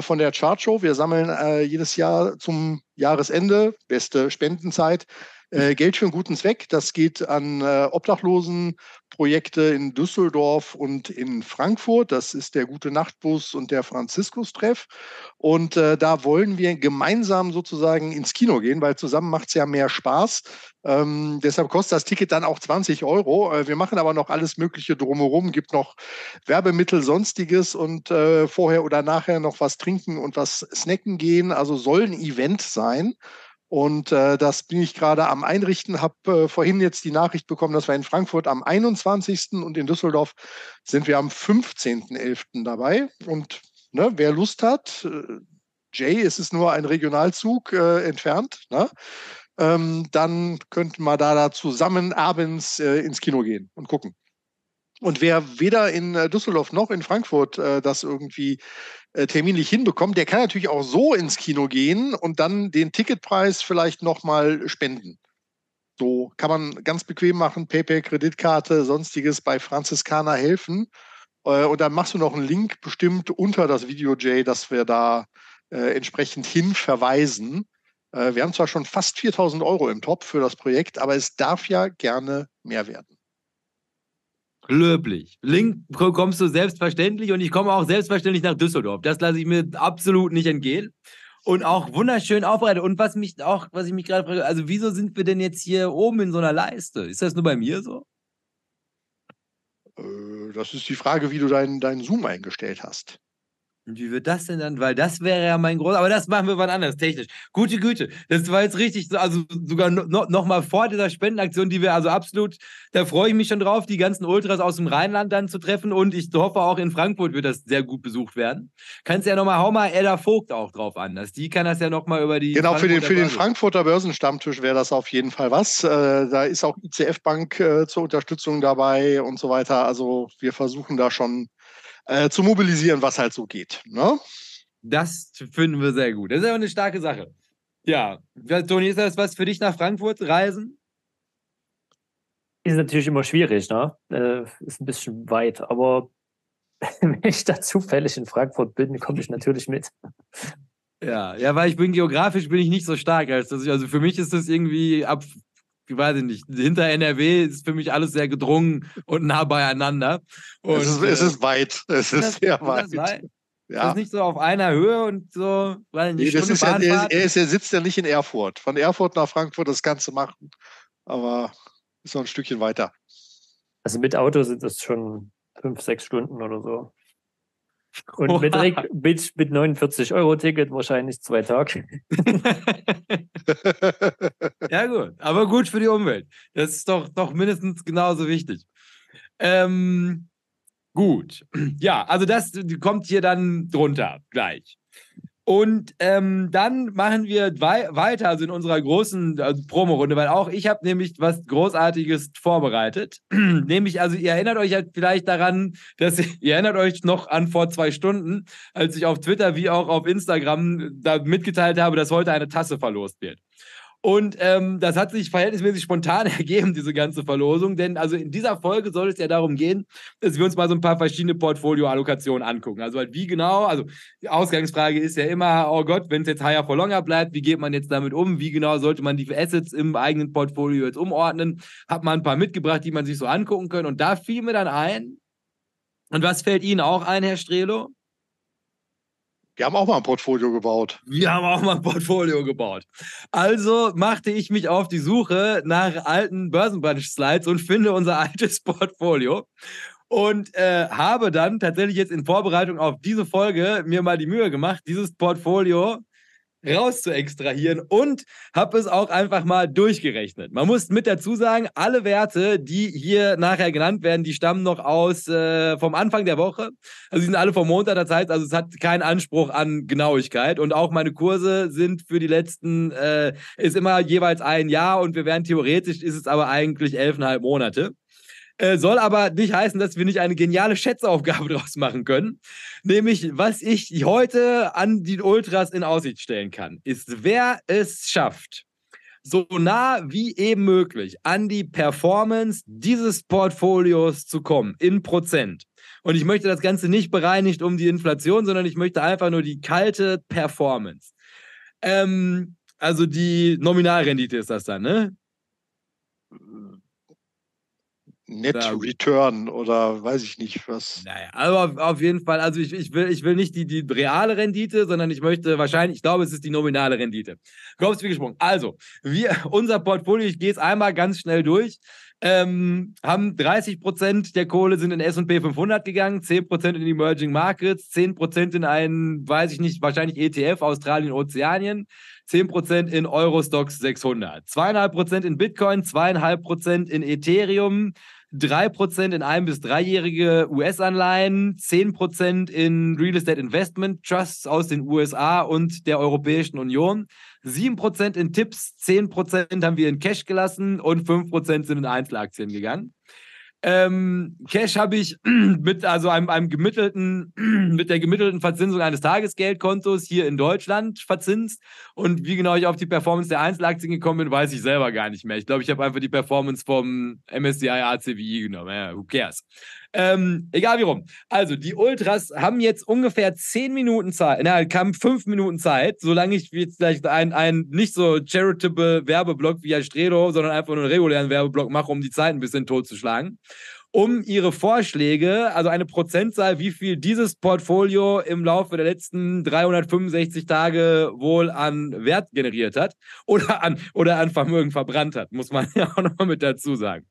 von der Chart Show. Wir sammeln jedes Jahr zum Jahresende, beste Spendenzeit, Äh, Geld für einen guten Zweck. Das geht an äh, Obdachlosenprojekte in Düsseldorf und in Frankfurt. Das ist der Gute Nachtbus und der Franziskus-Treff. Und äh, da wollen wir gemeinsam sozusagen ins Kino gehen, weil zusammen macht es ja mehr Spaß. Ähm, deshalb kostet das Ticket dann auch 20 Euro. Äh, wir machen aber noch alles Mögliche drumherum, gibt noch Werbemittel, sonstiges und äh, vorher oder nachher noch was trinken und was snacken gehen. Also soll ein Event sein. Und äh, das bin ich gerade am Einrichten, habe äh, vorhin jetzt die Nachricht bekommen, dass wir in Frankfurt am 21. und in Düsseldorf sind wir am 15.11. dabei. Und ne, wer Lust hat, äh, Jay, es ist nur ein Regionalzug äh, entfernt, ne? ähm, dann könnten wir da, da zusammen abends äh, ins Kino gehen und gucken. Und wer weder in äh, Düsseldorf noch in Frankfurt äh, das irgendwie äh, terminlich hinbekommt, der kann natürlich auch so ins Kino gehen und dann den Ticketpreis vielleicht nochmal spenden. So kann man ganz bequem machen, PayPal, Kreditkarte, sonstiges bei Franziskaner helfen. Äh, und dann machst du noch einen Link bestimmt unter das Video, Jay, dass wir da äh, entsprechend hin verweisen. Äh, wir haben zwar schon fast 4000 Euro im Top für das Projekt, aber es darf ja gerne mehr werden. Löblich. Link bekommst du selbstverständlich und ich komme auch selbstverständlich nach Düsseldorf. Das lasse ich mir absolut nicht entgehen. Und auch wunderschön aufbereitet. Und was mich auch, was ich mich gerade frage, also wieso sind wir denn jetzt hier oben in so einer Leiste? Ist das nur bei mir so? Äh, das ist die Frage, wie du deinen dein Zoom eingestellt hast. Und wie wird das denn dann? Weil das wäre ja mein großer, aber das machen wir wann anders, technisch. Gute Güte. Das war jetzt richtig, so, also sogar no, noch mal vor dieser Spendenaktion, die wir also absolut, da freue ich mich schon drauf, die ganzen Ultras aus dem Rheinland dann zu treffen und ich hoffe auch in Frankfurt wird das sehr gut besucht werden. Kannst ja nochmal, hau mal Edda Vogt auch drauf an, dass die kann das ja nochmal über die. Genau, für den, für den Frankfurter Börsenstammtisch wäre das auf jeden Fall was. Äh, da ist auch ICF Bank äh, zur Unterstützung dabei und so weiter. Also wir versuchen da schon äh, zu mobilisieren, was halt so geht. Ne? Das finden wir sehr gut. Das ist ja eine starke Sache. Ja, Toni, ist das was für dich nach Frankfurt reisen? Ist natürlich immer schwierig, ne? Äh, ist ein bisschen weit, aber wenn ich da zufällig in Frankfurt bin, komme ich natürlich mit. Ja, ja, weil ich bin geografisch bin ich nicht so stark, als ich, also für mich ist das irgendwie ab ich weiß nicht, hinter NRW ist für mich alles sehr gedrungen und nah beieinander. Und, es, ist, es ist weit. Es ist das, sehr weit. weit. Ja. Das ist nicht so auf einer Höhe und so, weil nicht nee, das ist ja, er, er, ist, er sitzt ja nicht in Erfurt. Von Erfurt nach Frankfurt das Ganze machen. Aber ist noch ein Stückchen weiter. Also mit Auto sind das schon fünf, sechs Stunden oder so. Und mit, mit, mit 49 Euro Ticket wahrscheinlich zwei Tage. ja, gut. Aber gut für die Umwelt. Das ist doch, doch mindestens genauso wichtig. Ähm, gut. Ja, also das kommt hier dann drunter gleich. Und ähm, dann machen wir wei weiter, also in unserer großen also Promo-Runde, weil auch ich habe nämlich was Großartiges vorbereitet. nämlich, also ihr erinnert euch halt vielleicht daran, dass ihr erinnert euch noch an vor zwei Stunden, als ich auf Twitter wie auch auf Instagram da mitgeteilt habe, dass heute eine Tasse verlost wird. Und ähm, das hat sich verhältnismäßig spontan ergeben, diese ganze Verlosung. Denn also in dieser Folge soll es ja darum gehen, dass wir uns mal so ein paar verschiedene Portfolio-Allokationen angucken. Also halt wie genau, also die Ausgangsfrage ist ja immer, oh Gott, wenn es jetzt higher for longer bleibt, wie geht man jetzt damit um? Wie genau sollte man die Assets im eigenen Portfolio jetzt umordnen? Hat man ein paar mitgebracht, die man sich so angucken kann. Und da fiel mir dann ein, und was fällt Ihnen auch ein, Herr Strelo? Wir haben auch mal ein Portfolio gebaut. Wir haben auch mal ein Portfolio gebaut. Also machte ich mich auf die Suche nach alten Börsenbunch-Slides und finde unser altes Portfolio. Und äh, habe dann tatsächlich jetzt in Vorbereitung auf diese Folge mir mal die Mühe gemacht, dieses Portfolio raus zu extrahieren und habe es auch einfach mal durchgerechnet. Man muss mit dazu sagen, alle Werte, die hier nachher genannt werden, die stammen noch aus äh, vom Anfang der Woche. Also die sind alle vom Montag, das heißt, also es hat keinen Anspruch an Genauigkeit und auch meine Kurse sind für die letzten äh, ist immer jeweils ein Jahr und wir werden theoretisch ist es aber eigentlich elfeinhalb Monate. Äh, soll aber nicht heißen, dass wir nicht eine geniale Schätzaufgabe draus machen können. Nämlich, was ich heute an die Ultras in Aussicht stellen kann, ist, wer es schafft, so nah wie eben möglich an die Performance dieses Portfolios zu kommen, in Prozent. Und ich möchte das Ganze nicht bereinigt um die Inflation, sondern ich möchte einfach nur die kalte Performance. Ähm, also die Nominalrendite ist das dann, ne? Net Return oder weiß ich nicht was. Naja, aber auf, auf jeden Fall, also ich, ich, will, ich will nicht die, die reale Rendite, sondern ich möchte wahrscheinlich, ich glaube, es ist die nominale Rendite. Kommst wie gesprungen. Also, wir, unser Portfolio, ich gehe es einmal ganz schnell durch. Ähm, haben 30 Prozent der Kohle sind in S&P 500 gegangen, 10 Prozent in Emerging Markets, 10 Prozent in einen, weiß ich nicht, wahrscheinlich ETF, Australien, Ozeanien, 10 Prozent in Eurostox 600, 2,5 Prozent in Bitcoin, 2,5 Prozent in Ethereum, 3% in ein- bis dreijährige US-Anleihen, 10% in Real Estate Investment Trusts aus den USA und der Europäischen Union, 7% in Tipps, 10% haben wir in Cash gelassen und 5% sind in Einzelaktien gegangen. Ähm, Cash habe ich mit also einem, einem gemittelten, mit der gemittelten Verzinsung eines Tagesgeldkontos hier in Deutschland verzinst. Und wie genau ich auf die Performance der Einzelaktien gekommen bin, weiß ich selber gar nicht mehr. Ich glaube, ich habe einfach die Performance vom MSCI ACWI genommen. Ja, who cares? Ähm, egal wie rum. Also, die Ultras haben jetzt ungefähr zehn Minuten Zeit, na, kamen fünf Minuten Zeit, solange ich jetzt vielleicht einen, nicht so charitable Werbeblock wie Astredo, sondern einfach nur einen regulären Werbeblock mache, um die Zeit ein bisschen totzuschlagen um ihre Vorschläge, also eine Prozentzahl, wie viel dieses Portfolio im Laufe der letzten 365 Tage wohl an Wert generiert hat oder an, oder an Vermögen verbrannt hat, muss man ja auch nochmal mit dazu sagen.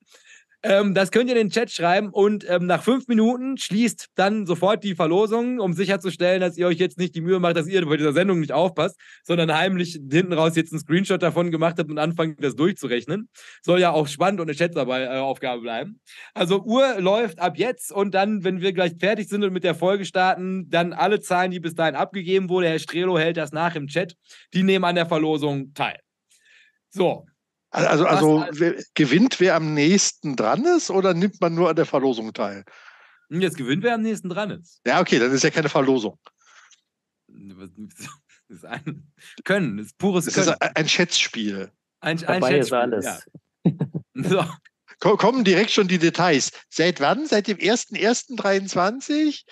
Ähm, das könnt ihr in den Chat schreiben und ähm, nach fünf Minuten schließt dann sofort die Verlosung, um sicherzustellen, dass ihr euch jetzt nicht die Mühe macht, dass ihr bei dieser Sendung nicht aufpasst, sondern heimlich hinten raus jetzt einen Screenshot davon gemacht habt und anfangt, das durchzurechnen. Soll ja auch spannend und eine Schätzaufgabe bleiben. Also Uhr läuft ab jetzt und dann, wenn wir gleich fertig sind und mit der Folge starten, dann alle Zahlen, die bis dahin abgegeben wurden, Herr Strelo hält das nach im Chat, die nehmen an der Verlosung teil. So, also, also wer, gewinnt, wer am nächsten dran ist, oder nimmt man nur an der Verlosung teil? Hm, jetzt gewinnt, wer am nächsten dran ist. Ja, okay, dann ist ja keine Verlosung. Das ist ein Können, das ist pures das Können. Das ist ein Schätzspiel. Ein, ein Dabei Schätzspiel, ist alles. Ja. so. Kommen direkt schon die Details. Seit wann? Seit dem 1.1.23?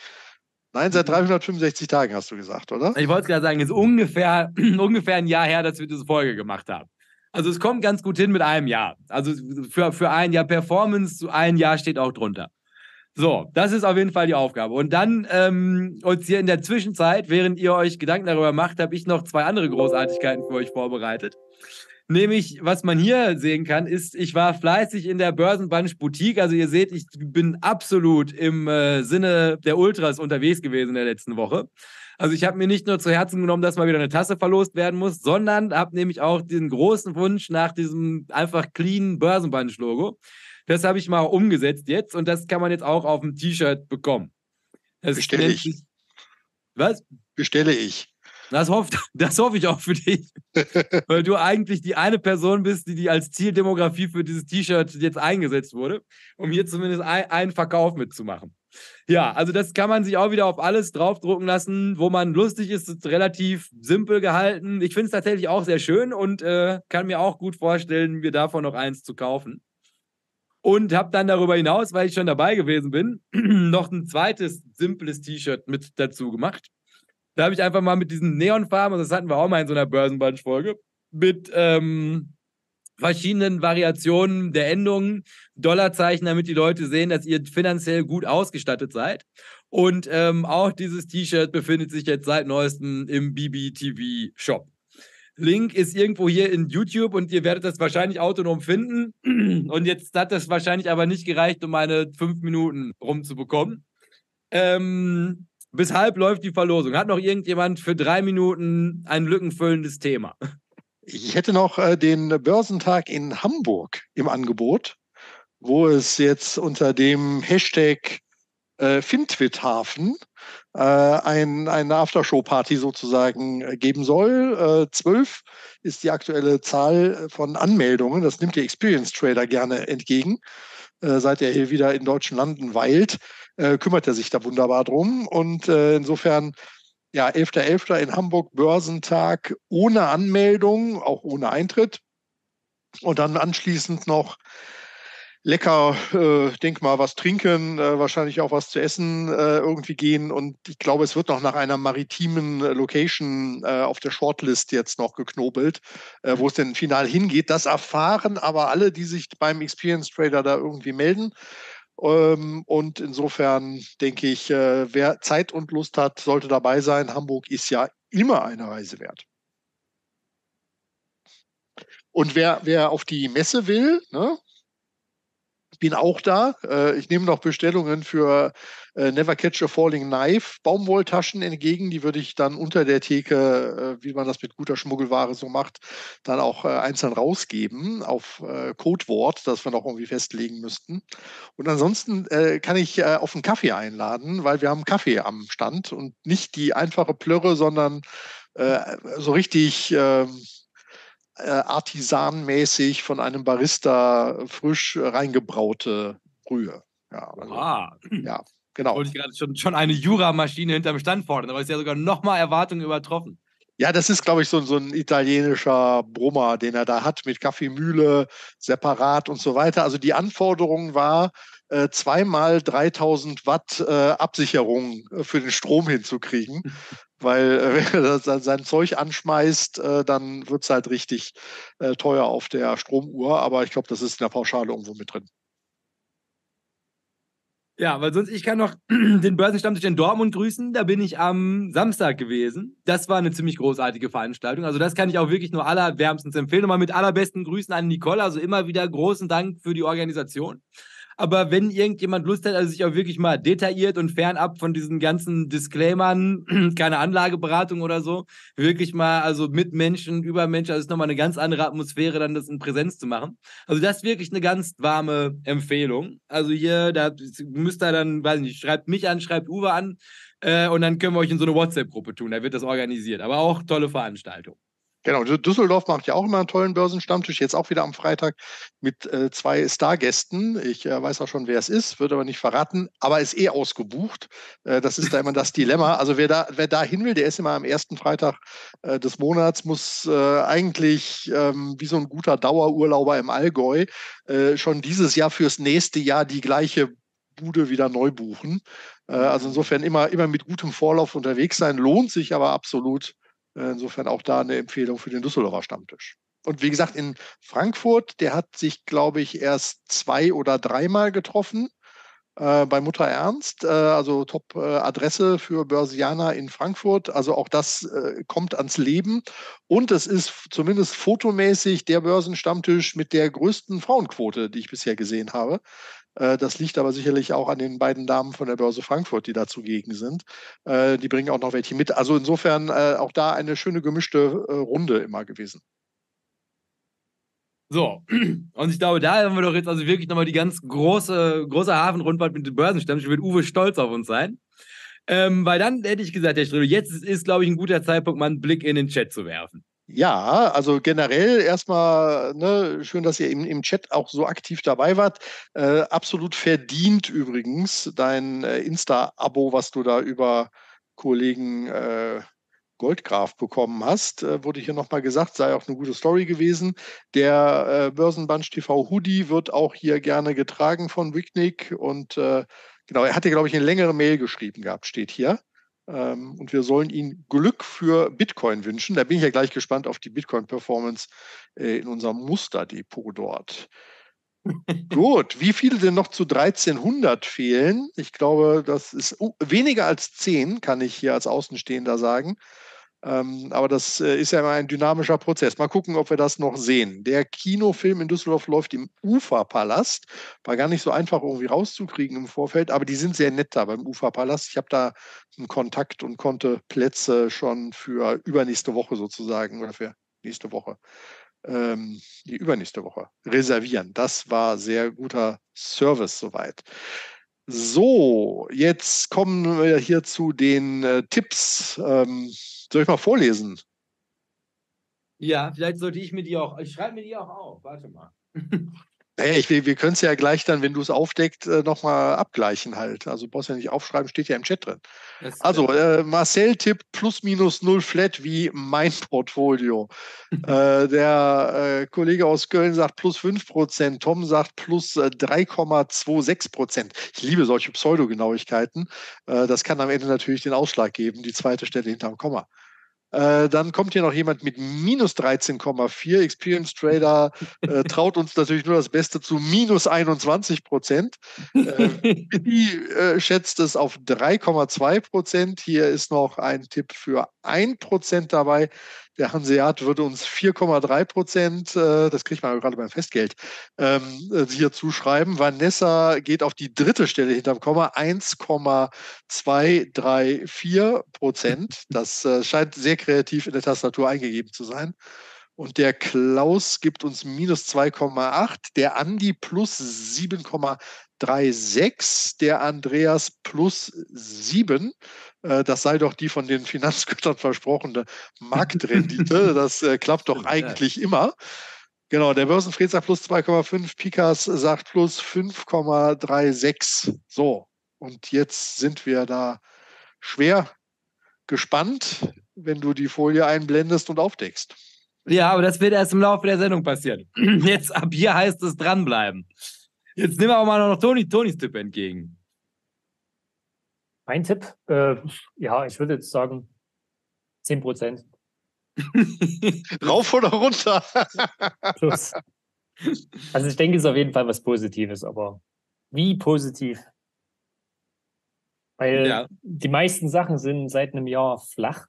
Nein, seit 365 mhm. Tagen hast du gesagt, oder? Ich wollte es gerade sagen, es ist ungefähr, ungefähr ein Jahr her, dass wir diese Folge gemacht haben. Also es kommt ganz gut hin mit einem Jahr. Also für, für ein Jahr Performance, ein Jahr steht auch drunter. So, das ist auf jeden Fall die Aufgabe. Und dann ähm, uns hier in der Zwischenzeit, während ihr euch Gedanken darüber macht, habe ich noch zwei andere Großartigkeiten für euch vorbereitet. Nämlich, was man hier sehen kann, ist, ich war fleißig in der Börsenbunch Boutique. Also ihr seht, ich bin absolut im äh, Sinne der Ultras unterwegs gewesen in der letzten Woche. Also ich habe mir nicht nur zu Herzen genommen, dass mal wieder eine Tasse verlost werden muss, sondern habe nämlich auch den großen Wunsch nach diesem einfach clean Börsenbunch-Logo. Das habe ich mal umgesetzt jetzt und das kann man jetzt auch auf dem T-Shirt bekommen. Das Bestelle ich. Sich, was? Bestelle ich. Das, hoff, das hoffe ich auch für dich. Weil du eigentlich die eine Person bist, die, die als Zieldemografie für dieses T-Shirt jetzt eingesetzt wurde, um hier zumindest ein, einen Verkauf mitzumachen. Ja, also das kann man sich auch wieder auf alles draufdrucken lassen, wo man lustig ist, ist relativ simpel gehalten. Ich finde es tatsächlich auch sehr schön und äh, kann mir auch gut vorstellen, mir davon noch eins zu kaufen. Und habe dann darüber hinaus, weil ich schon dabei gewesen bin, noch ein zweites simples T-Shirt mit dazu gemacht. Da habe ich einfach mal mit diesen Neonfarben, also das hatten wir auch mal in so einer Börsenbunch-Folge, mit ähm, verschiedenen Variationen der Endungen, Dollarzeichen, damit die Leute sehen, dass ihr finanziell gut ausgestattet seid. Und ähm, auch dieses T-Shirt befindet sich jetzt seit neuestem im BBTV Shop. Link ist irgendwo hier in YouTube und ihr werdet das wahrscheinlich autonom finden. Und jetzt hat das wahrscheinlich aber nicht gereicht, um meine fünf Minuten rumzubekommen. Ähm, bis halb läuft die Verlosung. Hat noch irgendjemand für drei Minuten ein lückenfüllendes Thema? Ich hätte noch äh, den Börsentag in Hamburg im Angebot, wo es jetzt unter dem Hashtag äh, Fintwithafen äh, ein, eine Aftershow-Party sozusagen äh, geben soll. Äh, zwölf ist die aktuelle Zahl von Anmeldungen. Das nimmt der Experience Trader gerne entgegen. Äh, seit er hier wieder in deutschen Landen weilt, äh, kümmert er sich da wunderbar drum. Und äh, insofern ja, 11.11. .11. in Hamburg Börsentag ohne Anmeldung, auch ohne Eintritt. Und dann anschließend noch lecker, äh, denk mal, was trinken, äh, wahrscheinlich auch was zu essen äh, irgendwie gehen. Und ich glaube, es wird noch nach einer maritimen äh, Location äh, auf der Shortlist jetzt noch geknobelt, äh, wo es denn final hingeht. Das erfahren aber alle, die sich beim Experience Trader da irgendwie melden. Ähm, und insofern denke ich, wer Zeit und Lust hat, sollte dabei sein. Hamburg ist ja immer eine Reise wert. Und wer, wer auf die Messe will, ne, bin auch da. Äh, ich nehme noch Bestellungen für äh, Never Catch a Falling Knife Baumwolltaschen entgegen. Die würde ich dann unter der Theke, äh, wie man das mit guter Schmuggelware so macht, dann auch einzeln rausgeben auf Codewort, das wir noch irgendwie festlegen müssten. Und ansonsten kann ich auf einen Kaffee einladen, weil wir haben Kaffee am Stand und nicht die einfache Plörre, sondern so richtig ähm, äh, artisanmäßig von einem Barista frisch reingebraute Brühe. Ja, also, ah. ja genau. Wollte ich gerade schon, schon eine Juramaschine hinterm Stand fordern, aber ist ja sogar nochmal Erwartungen übertroffen. Ja, das ist, glaube ich, so, so ein italienischer Brummer, den er da hat mit Kaffeemühle separat und so weiter. Also die Anforderung war, äh, zweimal 3000 Watt äh, Absicherung äh, für den Strom hinzukriegen. Weil äh, wenn er sein Zeug anschmeißt, äh, dann wird es halt richtig äh, teuer auf der Stromuhr. Aber ich glaube, das ist in der Pauschale irgendwo mit drin. Ja, weil sonst, ich kann noch den Börsenstammtisch in Dortmund grüßen. Da bin ich am Samstag gewesen. Das war eine ziemlich großartige Veranstaltung. Also, das kann ich auch wirklich nur allerwärmstens empfehlen. Nochmal mit allerbesten Grüßen an Nicole. Also, immer wieder großen Dank für die Organisation. Aber wenn irgendjemand Lust hat, also sich auch wirklich mal detailliert und fernab von diesen ganzen Disclaimern, keine Anlageberatung oder so, wirklich mal, also mit Menschen, über Menschen, also ist nochmal eine ganz andere Atmosphäre, dann das in Präsenz zu machen. Also das ist wirklich eine ganz warme Empfehlung. Also hier, da müsst ihr dann, weiß nicht, schreibt mich an, schreibt Uwe an äh, und dann können wir euch in so eine WhatsApp-Gruppe tun. Da wird das organisiert. Aber auch tolle Veranstaltung. Genau, Düsseldorf macht ja auch immer einen tollen Börsenstammtisch, jetzt auch wieder am Freitag mit äh, zwei Stargästen. Ich äh, weiß auch schon, wer es ist, würde aber nicht verraten, aber ist eh ausgebucht. Äh, das ist da immer das Dilemma. Also wer da, wer da hin will, der ist immer am ersten Freitag äh, des Monats, muss äh, eigentlich ähm, wie so ein guter Dauerurlauber im Allgäu äh, schon dieses Jahr fürs nächste Jahr die gleiche Bude wieder neu buchen. also insofern immer, immer mit gutem Vorlauf unterwegs sein, lohnt sich aber absolut insofern auch da eine Empfehlung für den Düsseldorfer Stammtisch. Und wie gesagt, in Frankfurt, der hat sich, glaube ich, erst zwei oder dreimal getroffen äh, bei Mutter Ernst, äh, also Top-Adresse für Börsianer in Frankfurt. Also auch das äh, kommt ans Leben. Und es ist zumindest fotomäßig der Börsenstammtisch mit der größten Frauenquote, die ich bisher gesehen habe. Äh, das liegt aber sicherlich auch an den beiden Damen von der Börse Frankfurt, die da zugegen sind. Äh, die bringen auch noch welche mit. Also insofern äh, auch da eine schöne gemischte Runde immer gewesen. So, und ich glaube, da haben wir doch jetzt also wirklich nochmal die ganz große, große Hafenrundfahrt mit dem Börsenstammtisch. Wird Uwe stolz auf uns sein. Ähm, weil dann hätte ich gesagt, Herr Ströbel, jetzt ist, glaube ich, ein guter Zeitpunkt, mal einen Blick in den Chat zu werfen. Ja, also generell erstmal ne, schön, dass ihr im, im Chat auch so aktiv dabei wart. Äh, absolut verdient übrigens dein äh, Insta-Abo, was du da über Kollegen äh, Goldgraf bekommen hast, äh, wurde hier nochmal gesagt, sei auch eine gute Story gewesen. Der äh, Börsenbunch TV Hoodie wird auch hier gerne getragen von Wicknick und äh, genau, er hatte, glaube ich, eine längere Mail geschrieben gehabt, steht hier. Ähm, und wir sollen ihm Glück für Bitcoin wünschen. Da bin ich ja gleich gespannt auf die Bitcoin-Performance äh, in unserem Musterdepot dort. Gut, wie viele denn noch zu 1300 fehlen? Ich glaube, das ist weniger als 10, kann ich hier als Außenstehender sagen. Ähm, aber das äh, ist ja immer ein dynamischer Prozess. Mal gucken, ob wir das noch sehen. Der Kinofilm in Düsseldorf läuft im Uferpalast. War gar nicht so einfach irgendwie rauszukriegen im Vorfeld, aber die sind sehr nett da beim Uferpalast. Ich habe da einen Kontakt und konnte Plätze schon für übernächste Woche sozusagen oder für nächste Woche, ähm, die übernächste Woche reservieren. Das war sehr guter Service soweit. So, jetzt kommen wir hier zu den äh, Tipps. Ähm, soll ich mal vorlesen? Ja, vielleicht sollte ich mir die auch. Ich schreibe mir die auch auf. Warte mal. Naja, ich, wir, können es ja gleich dann, wenn du es aufdeckt, äh, nochmal abgleichen halt. Also brauchst ja nicht aufschreiben, steht ja im Chat drin. Also äh, Marcel tippt plus minus null flat wie mein Portfolio. äh, der äh, Kollege aus Köln sagt plus 5 Prozent, Tom sagt plus äh, 3,26 Prozent. Ich liebe solche Pseudogenauigkeiten. Äh, das kann am Ende natürlich den Ausschlag geben, die zweite Stelle hinterm Komma. Äh, dann kommt hier noch jemand mit minus 13,4. Experience Trader äh, traut uns natürlich nur das Beste zu minus 21 Prozent. Äh, äh, schätzt es auf 3,2 Prozent. Hier ist noch ein Tipp für 1 Prozent dabei. Der Hanseat würde uns 4,3 Prozent, äh, das kriegt man gerade beim Festgeld, ähm, äh, hier zuschreiben. Vanessa geht auf die dritte Stelle hinterm Komma, 1,234 Prozent. Das äh, scheint sehr kreativ in der Tastatur eingegeben zu sein. Und der Klaus gibt uns minus 2,8, der Andi plus 7,36, der Andreas plus 7. Äh, das sei doch die von den Finanzgöttern versprochene Marktrendite. Das äh, klappt doch eigentlich immer. Genau, der Börsenfried sagt plus 2,5, Pikas sagt plus 5,36. So, und jetzt sind wir da schwer gespannt, wenn du die Folie einblendest und aufdeckst. Ja, aber das wird erst im Laufe der Sendung passieren. Jetzt ab hier heißt es dranbleiben. Jetzt nehmen wir aber mal noch Toni, Tonis Tipp entgegen. Mein Tipp, äh, ja, ich würde jetzt sagen 10 Prozent. Rauf oder runter? Plus. Also ich denke, es ist auf jeden Fall was Positives, aber wie positiv? Weil ja. die meisten Sachen sind seit einem Jahr flach.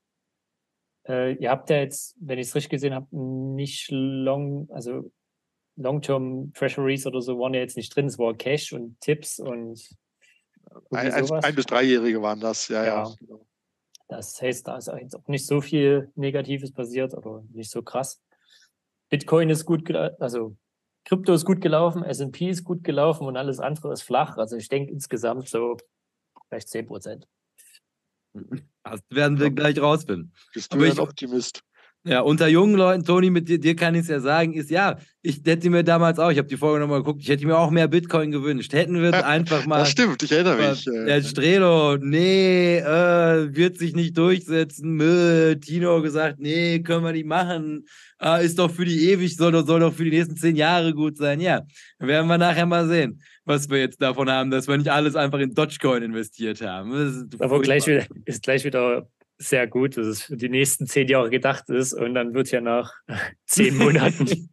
Äh, ihr habt ja jetzt, wenn ich es richtig gesehen habe, nicht long, also Long-Term Treasuries oder so waren ja jetzt nicht drin. Es war Cash und Tipps und ein, ein, ein, bis dreijährige waren das, ja, ja. ja. Das heißt, da ist jetzt auch nicht so viel Negatives passiert oder nicht so krass. Bitcoin ist gut, also Krypto ist gut gelaufen, S&P ist gut gelaufen und alles andere ist flach. Also ich denke insgesamt so vielleicht 10 Prozent. Das werden wir gleich rausfinden. Bist du Aber ein Optimist? Ja, unter jungen Leuten, Toni, mit dir, dir kann ich es ja sagen, ist ja, ich hätte mir damals auch, ich habe die Folge nochmal geguckt, ich hätte mir auch mehr Bitcoin gewünscht. Hätten wir einfach mal. Das stimmt, ich erinnere mich. Der Strelo, nee, äh, wird sich nicht durchsetzen. Mö, Tino gesagt, nee, können wir nicht machen. Äh, ist doch für die ewig, soll, soll doch für die nächsten zehn Jahre gut sein. Ja, werden wir nachher mal sehen, was wir jetzt davon haben, dass wir nicht alles einfach in Dogecoin investiert haben. Aber gleich wieder, ist gleich wieder sehr gut, dass es für die nächsten zehn Jahre gedacht ist und dann wird ja nach zehn Monaten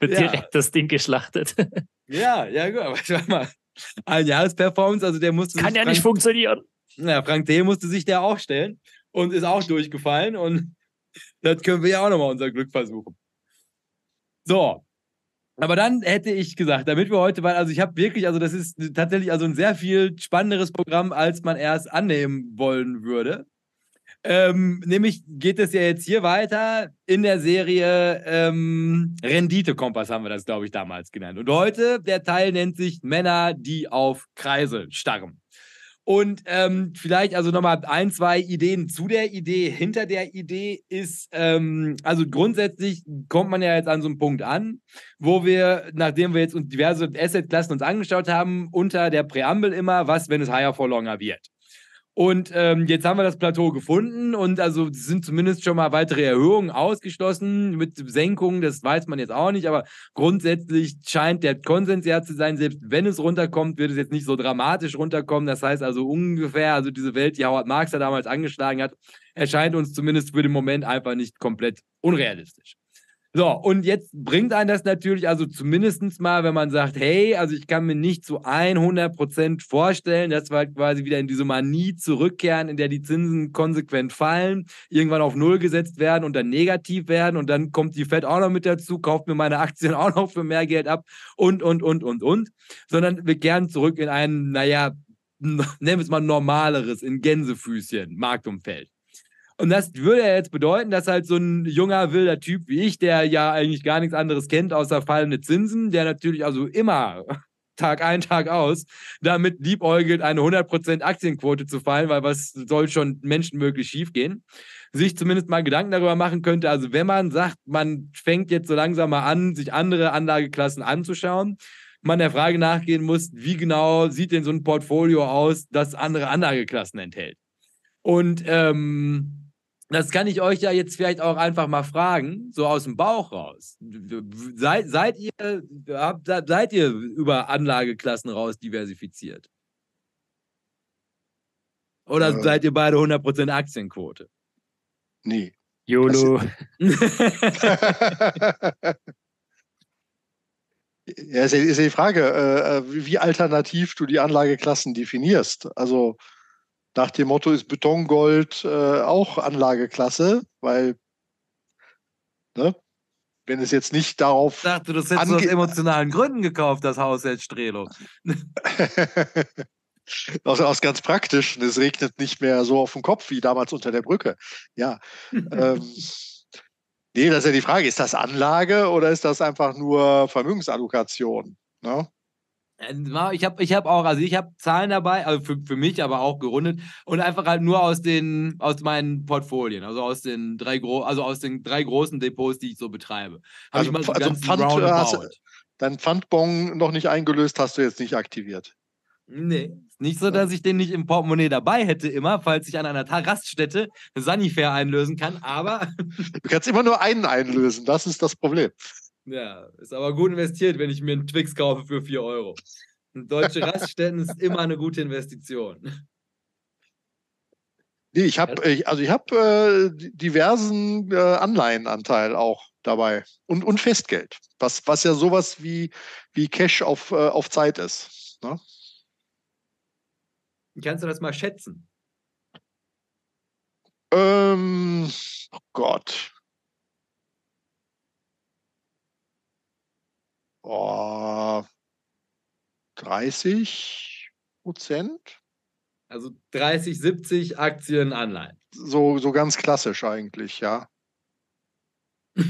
wird ja. direkt das Ding geschlachtet. ja, ja, gut, aber schau mal. Ein Jahresperformance, also der musste. Kann ja Frank, nicht funktionieren. Ja, Frank D. musste sich der auch stellen und ist auch durchgefallen und das können wir ja auch nochmal unser Glück versuchen. So, aber dann hätte ich gesagt, damit wir heute, weil, also ich habe wirklich, also das ist tatsächlich also ein sehr viel spannenderes Programm, als man erst annehmen wollen würde. Ähm, nämlich geht es ja jetzt hier weiter in der Serie ähm, Rendite-Kompass haben wir das, glaube ich, damals genannt. Und heute, der Teil nennt sich Männer, die auf Kreise starren. Und ähm, vielleicht also nochmal ein, zwei Ideen zu der Idee. Hinter der Idee ist, ähm, also grundsätzlich kommt man ja jetzt an so einen Punkt an, wo wir, nachdem wir jetzt diverse Asset-Klassen uns angeschaut haben, unter der Präambel immer, was, wenn es higher for longer wird. Und ähm, jetzt haben wir das Plateau gefunden und also sind zumindest schon mal weitere Erhöhungen ausgeschlossen. Mit Senkungen, das weiß man jetzt auch nicht, aber grundsätzlich scheint der Konsens ja zu sein, selbst wenn es runterkommt, wird es jetzt nicht so dramatisch runterkommen. Das heißt also ungefähr, also diese Welt, die Howard Marks da damals angeschlagen hat, erscheint uns zumindest für den Moment einfach nicht komplett unrealistisch. So, und jetzt bringt einen das natürlich, also zumindest mal, wenn man sagt, hey, also ich kann mir nicht zu 100% vorstellen, dass wir halt quasi wieder in diese Manie zurückkehren, in der die Zinsen konsequent fallen, irgendwann auf Null gesetzt werden und dann negativ werden und dann kommt die Fed auch noch mit dazu, kauft mir meine Aktien auch noch für mehr Geld ab und, und, und, und, und, sondern wir kehren zurück in ein, naja, nennen wir es mal normaleres, in Gänsefüßchen Marktumfeld. Und das würde ja jetzt bedeuten, dass halt so ein junger, wilder Typ wie ich, der ja eigentlich gar nichts anderes kennt, außer fallende Zinsen, der natürlich also immer Tag ein, Tag aus, damit liebäugelt, eine 100% Aktienquote zu fallen, weil was soll schon menschenmöglich schiefgehen, sich zumindest mal Gedanken darüber machen könnte. Also wenn man sagt, man fängt jetzt so langsam mal an, sich andere Anlageklassen anzuschauen, man der Frage nachgehen muss, wie genau sieht denn so ein Portfolio aus, das andere Anlageklassen enthält. Und ähm, das kann ich euch ja jetzt vielleicht auch einfach mal fragen, so aus dem Bauch raus. Seid, seid, ihr, habt, seid ihr über Anlageklassen raus diversifiziert? Oder äh, seid ihr beide 100% Aktienquote? Nee. YOLO. Ja, ist ja die Frage, äh, äh, wie alternativ du die Anlageklassen definierst. Also nach dem Motto ist Betongold äh, auch Anlageklasse, weil ne, wenn es jetzt nicht darauf. Ich dachte, du hättest aus emotionalen Gründen gekauft, das Haus jetzt Strelo. aus, aus ganz praktisch. Es regnet nicht mehr so auf dem Kopf wie damals unter der Brücke. Ja. ähm, Nee, das ist ja die Frage, ist das Anlage oder ist das einfach nur Vermögensallokation? Ne? Ich habe ich hab auch, also ich habe Zahlen dabei, also für, für mich aber auch gerundet und einfach halt nur aus den, aus meinen Portfolien, also aus den drei also aus den drei großen Depots, die ich so betreibe. Hab also, so also Pfand, hast, dein Pfandbon noch nicht eingelöst, hast du jetzt nicht aktiviert. Nee, nicht so, dass ich den nicht im Portemonnaie dabei hätte, immer, falls ich an einer Raststätte eine Sanifair einlösen kann, aber. Du kannst immer nur einen einlösen, das ist das Problem. Ja, ist aber gut investiert, wenn ich mir einen Twix kaufe für 4 Euro. Und deutsche Raststätten ist immer eine gute Investition. Nee, ich habe also ich habe äh, diversen äh, Anleihenanteil auch dabei und, und Festgeld, was, was ja sowas wie, wie Cash auf, äh, auf Zeit ist. Ne? Kannst du das mal schätzen? Ähm, oh Gott. Oh, 30 Prozent? Also 30, 70 Aktien, Anleihen. So, so ganz klassisch eigentlich, ja.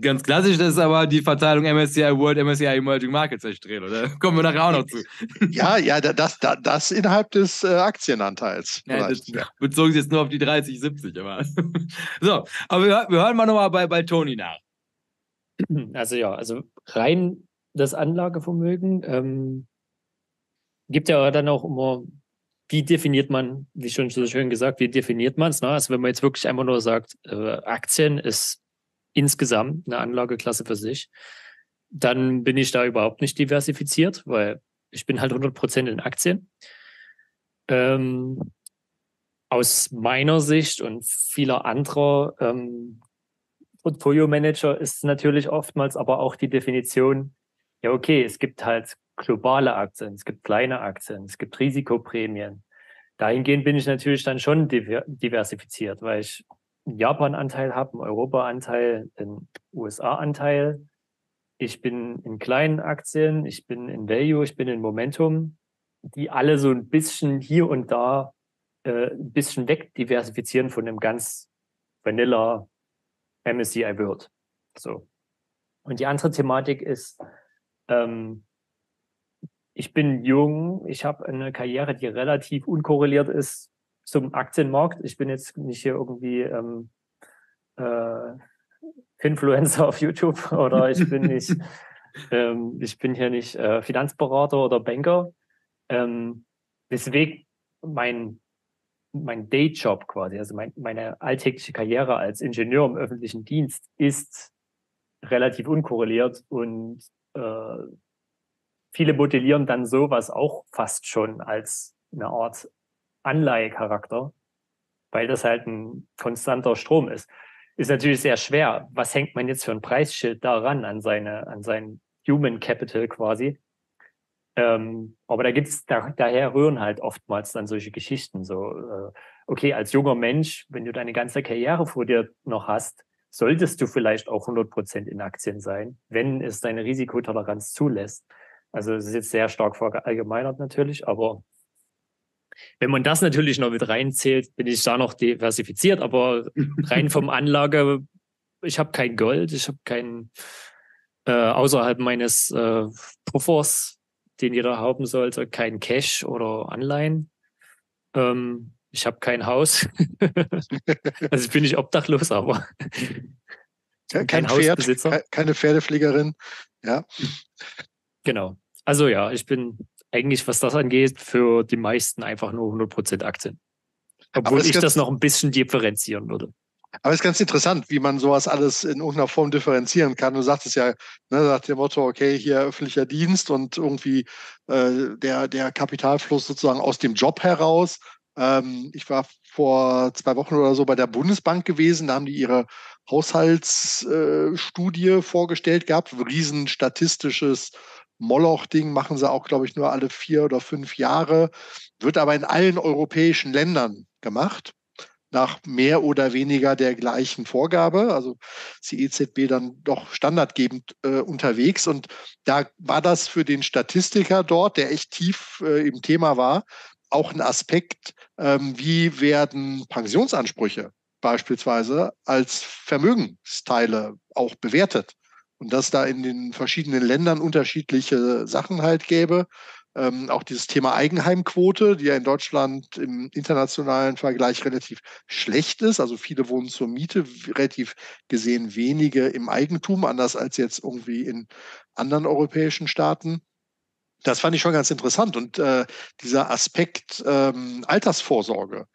Ganz klassisch ist aber die Verteilung MSCI World, MSCI Emerging Markets erstreut, oder? Kommen wir nachher auch noch zu. Ja, ja, das, das, das innerhalb des äh, Aktienanteils. Ja, das bezogen sich jetzt nur auf die 30, 70, aber. so, aber wir, wir hören mal nochmal bei, bei Toni nach. Also ja, also rein das Anlagevermögen ähm, gibt ja dann auch immer, wie definiert man, wie schon so schön gesagt, wie definiert man es? Ne? Also wenn man jetzt wirklich einfach nur sagt, äh, Aktien ist insgesamt eine Anlageklasse für sich, dann bin ich da überhaupt nicht diversifiziert, weil ich bin halt 100% in Aktien. Ähm, aus meiner Sicht und vieler anderer ähm, Portfolio-Manager ist natürlich oftmals aber auch die Definition, ja okay, es gibt halt globale Aktien, es gibt kleine Aktien, es gibt Risikoprämien. Dahingehend bin ich natürlich dann schon diversifiziert, weil ich einen Japan-Anteil habe, einen Europa-Anteil, einen USA-Anteil. Ich bin in kleinen Aktien, ich bin in Value, ich bin in Momentum, die alle so ein bisschen hier und da äh, ein bisschen wegdiversifizieren von dem ganz Vanilla MSCI World. So. Und die andere Thematik ist, ähm, ich bin jung, ich habe eine Karriere, die relativ unkorreliert ist zum Aktienmarkt. Ich bin jetzt nicht hier irgendwie ähm, äh, Influencer auf YouTube oder ich bin nicht, ähm, ich bin hier nicht äh, Finanzberater oder Banker. Ähm, deswegen mein, mein Dayjob quasi, also mein, meine alltägliche Karriere als Ingenieur im öffentlichen Dienst ist relativ unkorreliert und äh, viele modellieren dann sowas auch fast schon als eine Art Anleihecharakter, weil das halt ein konstanter Strom ist. Ist natürlich sehr schwer. Was hängt man jetzt für ein Preisschild daran, an seine, an sein Human Capital quasi? Ähm, aber da gibt's, da, daher rühren halt oftmals dann solche Geschichten. So, äh, okay, als junger Mensch, wenn du deine ganze Karriere vor dir noch hast, solltest du vielleicht auch 100 Prozent in Aktien sein, wenn es deine Risikotoleranz zulässt. Also es ist jetzt sehr stark verallgemeinert natürlich, aber wenn man das natürlich noch mit reinzählt, bin ich da noch diversifiziert, aber rein vom Anlage, ich habe kein Gold, ich habe kein äh, außerhalb meines äh, Puffers, den jeder haben sollte, kein Cash oder Anleihen. Ähm, ich habe kein Haus. also ich bin nicht obdachlos, aber kein, kein Hausbesitzer. keine Pferdepflegerin. Ja. Genau. Also ja, ich bin eigentlich, was das angeht, für die meisten einfach nur 100% Aktien. Obwohl ich das noch ein bisschen differenzieren würde. Aber es ist ganz interessant, wie man sowas alles in irgendeiner Form differenzieren kann. Du sagtest ja, ne, nach dem Motto, okay, hier öffentlicher Dienst und irgendwie äh, der, der Kapitalfluss sozusagen aus dem Job heraus. Ähm, ich war vor zwei Wochen oder so bei der Bundesbank gewesen, da haben die ihre Haushaltsstudie äh, vorgestellt gehabt, riesen statistisches Moloch-Ding machen sie auch, glaube ich, nur alle vier oder fünf Jahre, wird aber in allen europäischen Ländern gemacht nach mehr oder weniger der gleichen Vorgabe. Also die EZB dann doch standardgebend äh, unterwegs. Und da war das für den Statistiker dort, der echt tief äh, im Thema war, auch ein Aspekt, ähm, wie werden Pensionsansprüche beispielsweise als Vermögensteile auch bewertet. Und dass da in den verschiedenen Ländern unterschiedliche Sachen halt gäbe. Ähm, auch dieses Thema Eigenheimquote, die ja in Deutschland im internationalen Vergleich relativ schlecht ist. Also viele wohnen zur Miete, relativ gesehen wenige im Eigentum, anders als jetzt irgendwie in anderen europäischen Staaten. Das fand ich schon ganz interessant. Und äh, dieser Aspekt ähm, Altersvorsorge,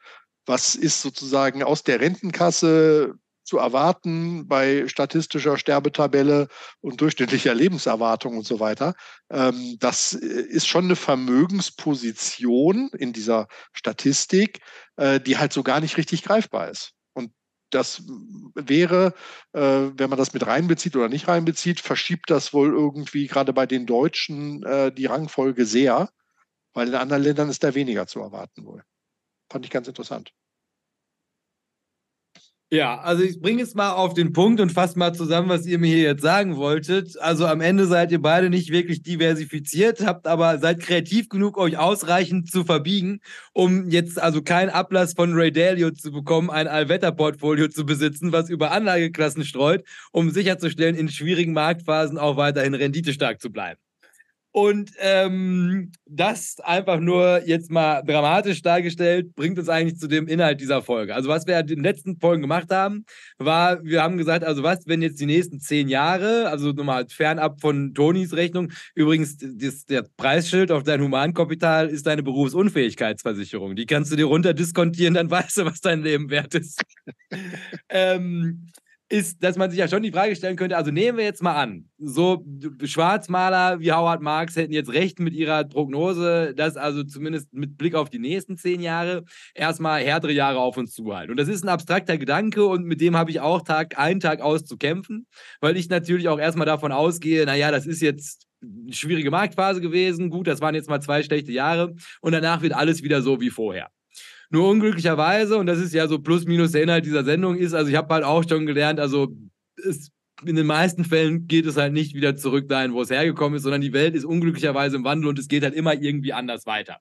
was ist sozusagen aus der Rentenkasse zu erwarten bei statistischer Sterbetabelle und durchschnittlicher Lebenserwartung und so weiter. Ähm, das äh, ist schon eine Vermögensposition in dieser Statistik, äh, die halt so gar nicht richtig greifbar ist. Und das wäre, äh, wenn man das mit reinbezieht oder nicht reinbezieht, verschiebt das wohl irgendwie gerade bei den Deutschen die Rangfolge sehr, weil in anderen Ländern ist da weniger zu erwarten wohl. Fand ich ganz interessant. Ja, also ich bringe es mal auf den Punkt und fasse mal zusammen, was ihr mir hier jetzt sagen wolltet. Also am Ende seid ihr beide nicht wirklich diversifiziert, habt aber seid kreativ genug, euch ausreichend zu verbiegen, um jetzt also keinen Ablass von Ray Dalio zu bekommen, ein Allwetterportfolio zu besitzen, was über Anlageklassen streut, um sicherzustellen, in schwierigen Marktphasen auch weiterhin renditestark zu bleiben. Und ähm, das einfach nur jetzt mal dramatisch dargestellt, bringt uns eigentlich zu dem Inhalt dieser Folge. Also was wir in den letzten Folgen gemacht haben, war, wir haben gesagt, also was, wenn jetzt die nächsten zehn Jahre, also nochmal fernab von Tonis Rechnung, übrigens das, der Preisschild auf dein Humankapital ist deine Berufsunfähigkeitsversicherung. Die kannst du dir runterdiskontieren, dann weißt du, was dein Leben wert ist. ähm, ist, dass man sich ja schon die Frage stellen könnte, also nehmen wir jetzt mal an, so Schwarzmaler wie Howard Marks hätten jetzt recht mit ihrer Prognose, dass also zumindest mit Blick auf die nächsten zehn Jahre erstmal härtere Jahre auf uns zuhalten. Und das ist ein abstrakter Gedanke und mit dem habe ich auch Tag ein, Tag aus zu kämpfen, weil ich natürlich auch erstmal davon ausgehe, naja, das ist jetzt eine schwierige Marktphase gewesen, gut, das waren jetzt mal zwei schlechte Jahre und danach wird alles wieder so wie vorher. Nur unglücklicherweise, und das ist ja so plus minus der Inhalt dieser Sendung, ist, also ich habe halt auch schon gelernt, also es, in den meisten Fällen geht es halt nicht wieder zurück dahin, wo es hergekommen ist, sondern die Welt ist unglücklicherweise im Wandel und es geht halt immer irgendwie anders weiter.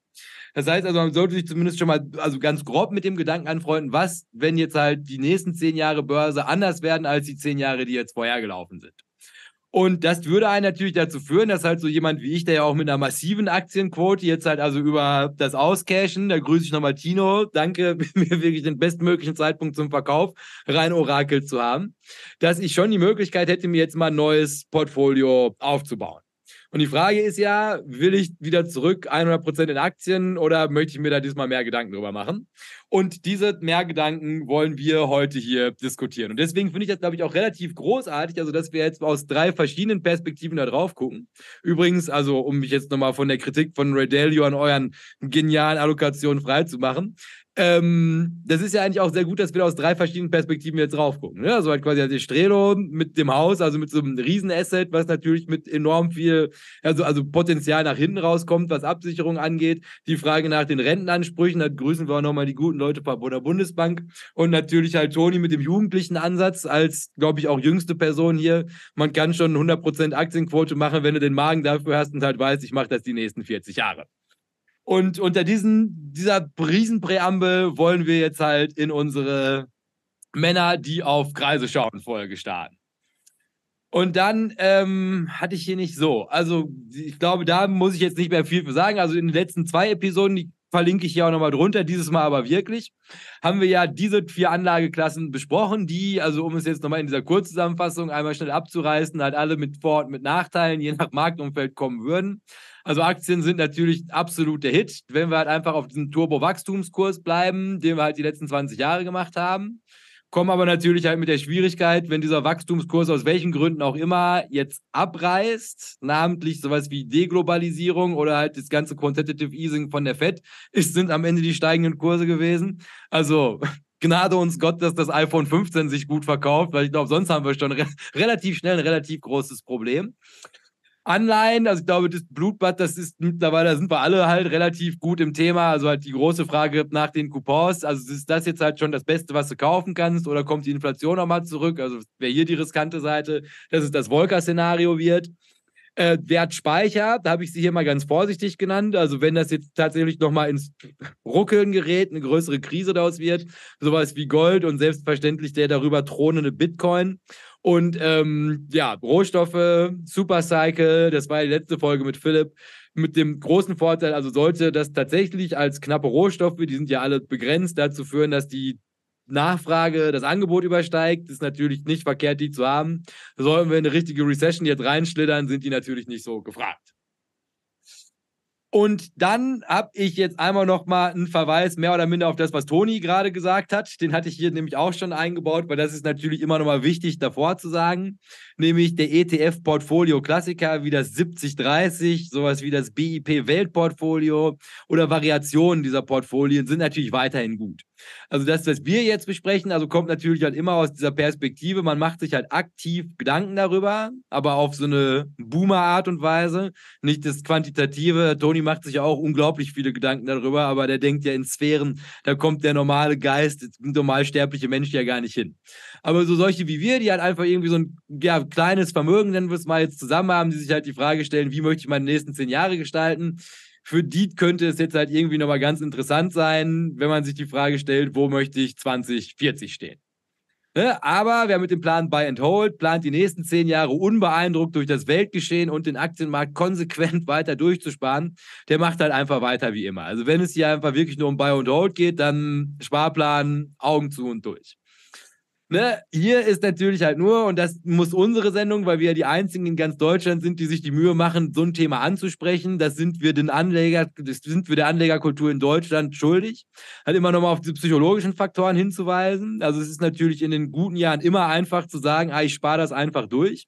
Das heißt also, man sollte sich zumindest schon mal, also ganz grob mit dem Gedanken anfreunden, was, wenn jetzt halt die nächsten zehn Jahre Börse anders werden als die zehn Jahre, die jetzt vorher gelaufen sind. Und das würde einen natürlich dazu führen, dass halt so jemand wie ich, der ja auch mit einer massiven Aktienquote jetzt halt also über das Auscashen, da grüße ich nochmal Tino, danke, mir wirklich den bestmöglichen Zeitpunkt zum Verkauf rein Orakel zu haben, dass ich schon die Möglichkeit hätte, mir jetzt mal ein neues Portfolio aufzubauen. Und die Frage ist ja, will ich wieder zurück 100% in Aktien oder möchte ich mir da diesmal mehr Gedanken drüber machen? Und diese Mehrgedanken wollen wir heute hier diskutieren. Und deswegen finde ich das, glaube ich, auch relativ großartig, also dass wir jetzt aus drei verschiedenen Perspektiven da drauf gucken. Übrigens, also um mich jetzt nochmal von der Kritik von Ray Dalio an euren genialen Allokationen freizumachen, ähm, das ist ja eigentlich auch sehr gut, dass wir aus drei verschiedenen Perspektiven jetzt drauf gucken. Ne? Also halt quasi also Strelo mit dem Haus, also mit so einem Riesenasset, was natürlich mit enorm viel, also, also Potenzial nach hinten rauskommt, was Absicherung angeht. Die Frage nach den Rentenansprüchen, da grüßen wir auch nochmal die guten Leute von der Bundesbank. Und natürlich halt Toni mit dem jugendlichen Ansatz als, glaube ich, auch jüngste Person hier. Man kann schon 100% Aktienquote machen, wenn du den Magen dafür hast und halt weißt, ich mache das die nächsten 40 Jahre. Und unter diesen, dieser Riesenpräambel wollen wir jetzt halt in unsere Männer, die auf Kreise schauen, Folge starten. Und dann ähm, hatte ich hier nicht so. Also, ich glaube, da muss ich jetzt nicht mehr viel für sagen. Also, in den letzten zwei Episoden, die verlinke ich hier auch nochmal drunter, dieses Mal aber wirklich, haben wir ja diese vier Anlageklassen besprochen, die, also um es jetzt nochmal in dieser Kurzzusammenfassung einmal schnell abzureißen, halt alle mit Vor- und mit Nachteilen, je nach Marktumfeld kommen würden. Also Aktien sind natürlich absolut der Hit, wenn wir halt einfach auf diesem Turbo-Wachstumskurs bleiben, den wir halt die letzten 20 Jahre gemacht haben kommen aber natürlich halt mit der Schwierigkeit, wenn dieser Wachstumskurs aus welchen Gründen auch immer jetzt abreißt, namentlich sowas wie Deglobalisierung oder halt das ganze Quantitative Easing von der Fed, ist, sind am Ende die steigenden Kurse gewesen. Also Gnade uns Gott, dass das iPhone 15 sich gut verkauft, weil ich glaube, sonst haben wir schon re relativ schnell ein relativ großes Problem. Anleihen, also ich glaube, das Blutbad, das ist mittlerweile, da sind wir alle halt relativ gut im Thema. Also halt die große Frage nach den Coupons. Also ist das jetzt halt schon das Beste, was du kaufen kannst, oder kommt die Inflation nochmal zurück? Also wäre hier die riskante Seite, dass es das Volker-Szenario wird. Äh, Wertspeicher, da habe ich sie hier mal ganz vorsichtig genannt. Also wenn das jetzt tatsächlich nochmal ins Ruckeln gerät, eine größere Krise daraus wird, sowas wie Gold und selbstverständlich der darüber thronende Bitcoin und ähm, ja, Rohstoffe, Supercycle, das war die letzte Folge mit Philipp, mit dem großen Vorteil, also sollte das tatsächlich als knappe Rohstoffe, die sind ja alle begrenzt, dazu führen, dass die Nachfrage das Angebot übersteigt, ist natürlich nicht verkehrt, die zu haben. Sollten wir in eine richtige Recession jetzt reinschlittern, sind die natürlich nicht so gefragt. Und dann habe ich jetzt einmal noch mal einen Verweis mehr oder minder auf das, was Toni gerade gesagt hat. Den hatte ich hier nämlich auch schon eingebaut, weil das ist natürlich immer noch mal wichtig davor zu sagen. Nämlich der ETF-Portfolio-Klassiker wie das 7030, sowas wie das BIP-Weltportfolio oder Variationen dieser Portfolien sind natürlich weiterhin gut. Also das, was wir jetzt besprechen, also kommt natürlich halt immer aus dieser Perspektive. Man macht sich halt aktiv Gedanken darüber, aber auf so eine Boomer-Art und Weise. Nicht das Quantitative. Toni macht sich ja auch unglaublich viele Gedanken darüber, aber der denkt ja in Sphären, da kommt der normale Geist, normalsterbliche Mensch ja gar nicht hin. Aber so solche wie wir, die halt einfach irgendwie so ein ja, kleines Vermögen, nennen wir es mal jetzt zusammen haben, die sich halt die Frage stellen, wie möchte ich meine nächsten zehn Jahre gestalten? Für die könnte es jetzt halt irgendwie nochmal ganz interessant sein, wenn man sich die Frage stellt, wo möchte ich 2040 stehen. Ne? Aber wer mit dem Plan Buy and Hold plant, die nächsten zehn Jahre unbeeindruckt durch das Weltgeschehen und den Aktienmarkt konsequent weiter durchzusparen, der macht halt einfach weiter wie immer. Also wenn es hier einfach wirklich nur um Buy and Hold geht, dann Sparplan, Augen zu und durch. Ne, hier ist natürlich halt nur, und das muss unsere Sendung, weil wir ja die einzigen in ganz Deutschland sind, die sich die Mühe machen, so ein Thema anzusprechen. Das sind wir den Anleger, das sind wir der Anlegerkultur in Deutschland schuldig. Halt immer nochmal auf die psychologischen Faktoren hinzuweisen. Also es ist natürlich in den guten Jahren immer einfach zu sagen, ah, ich spare das einfach durch.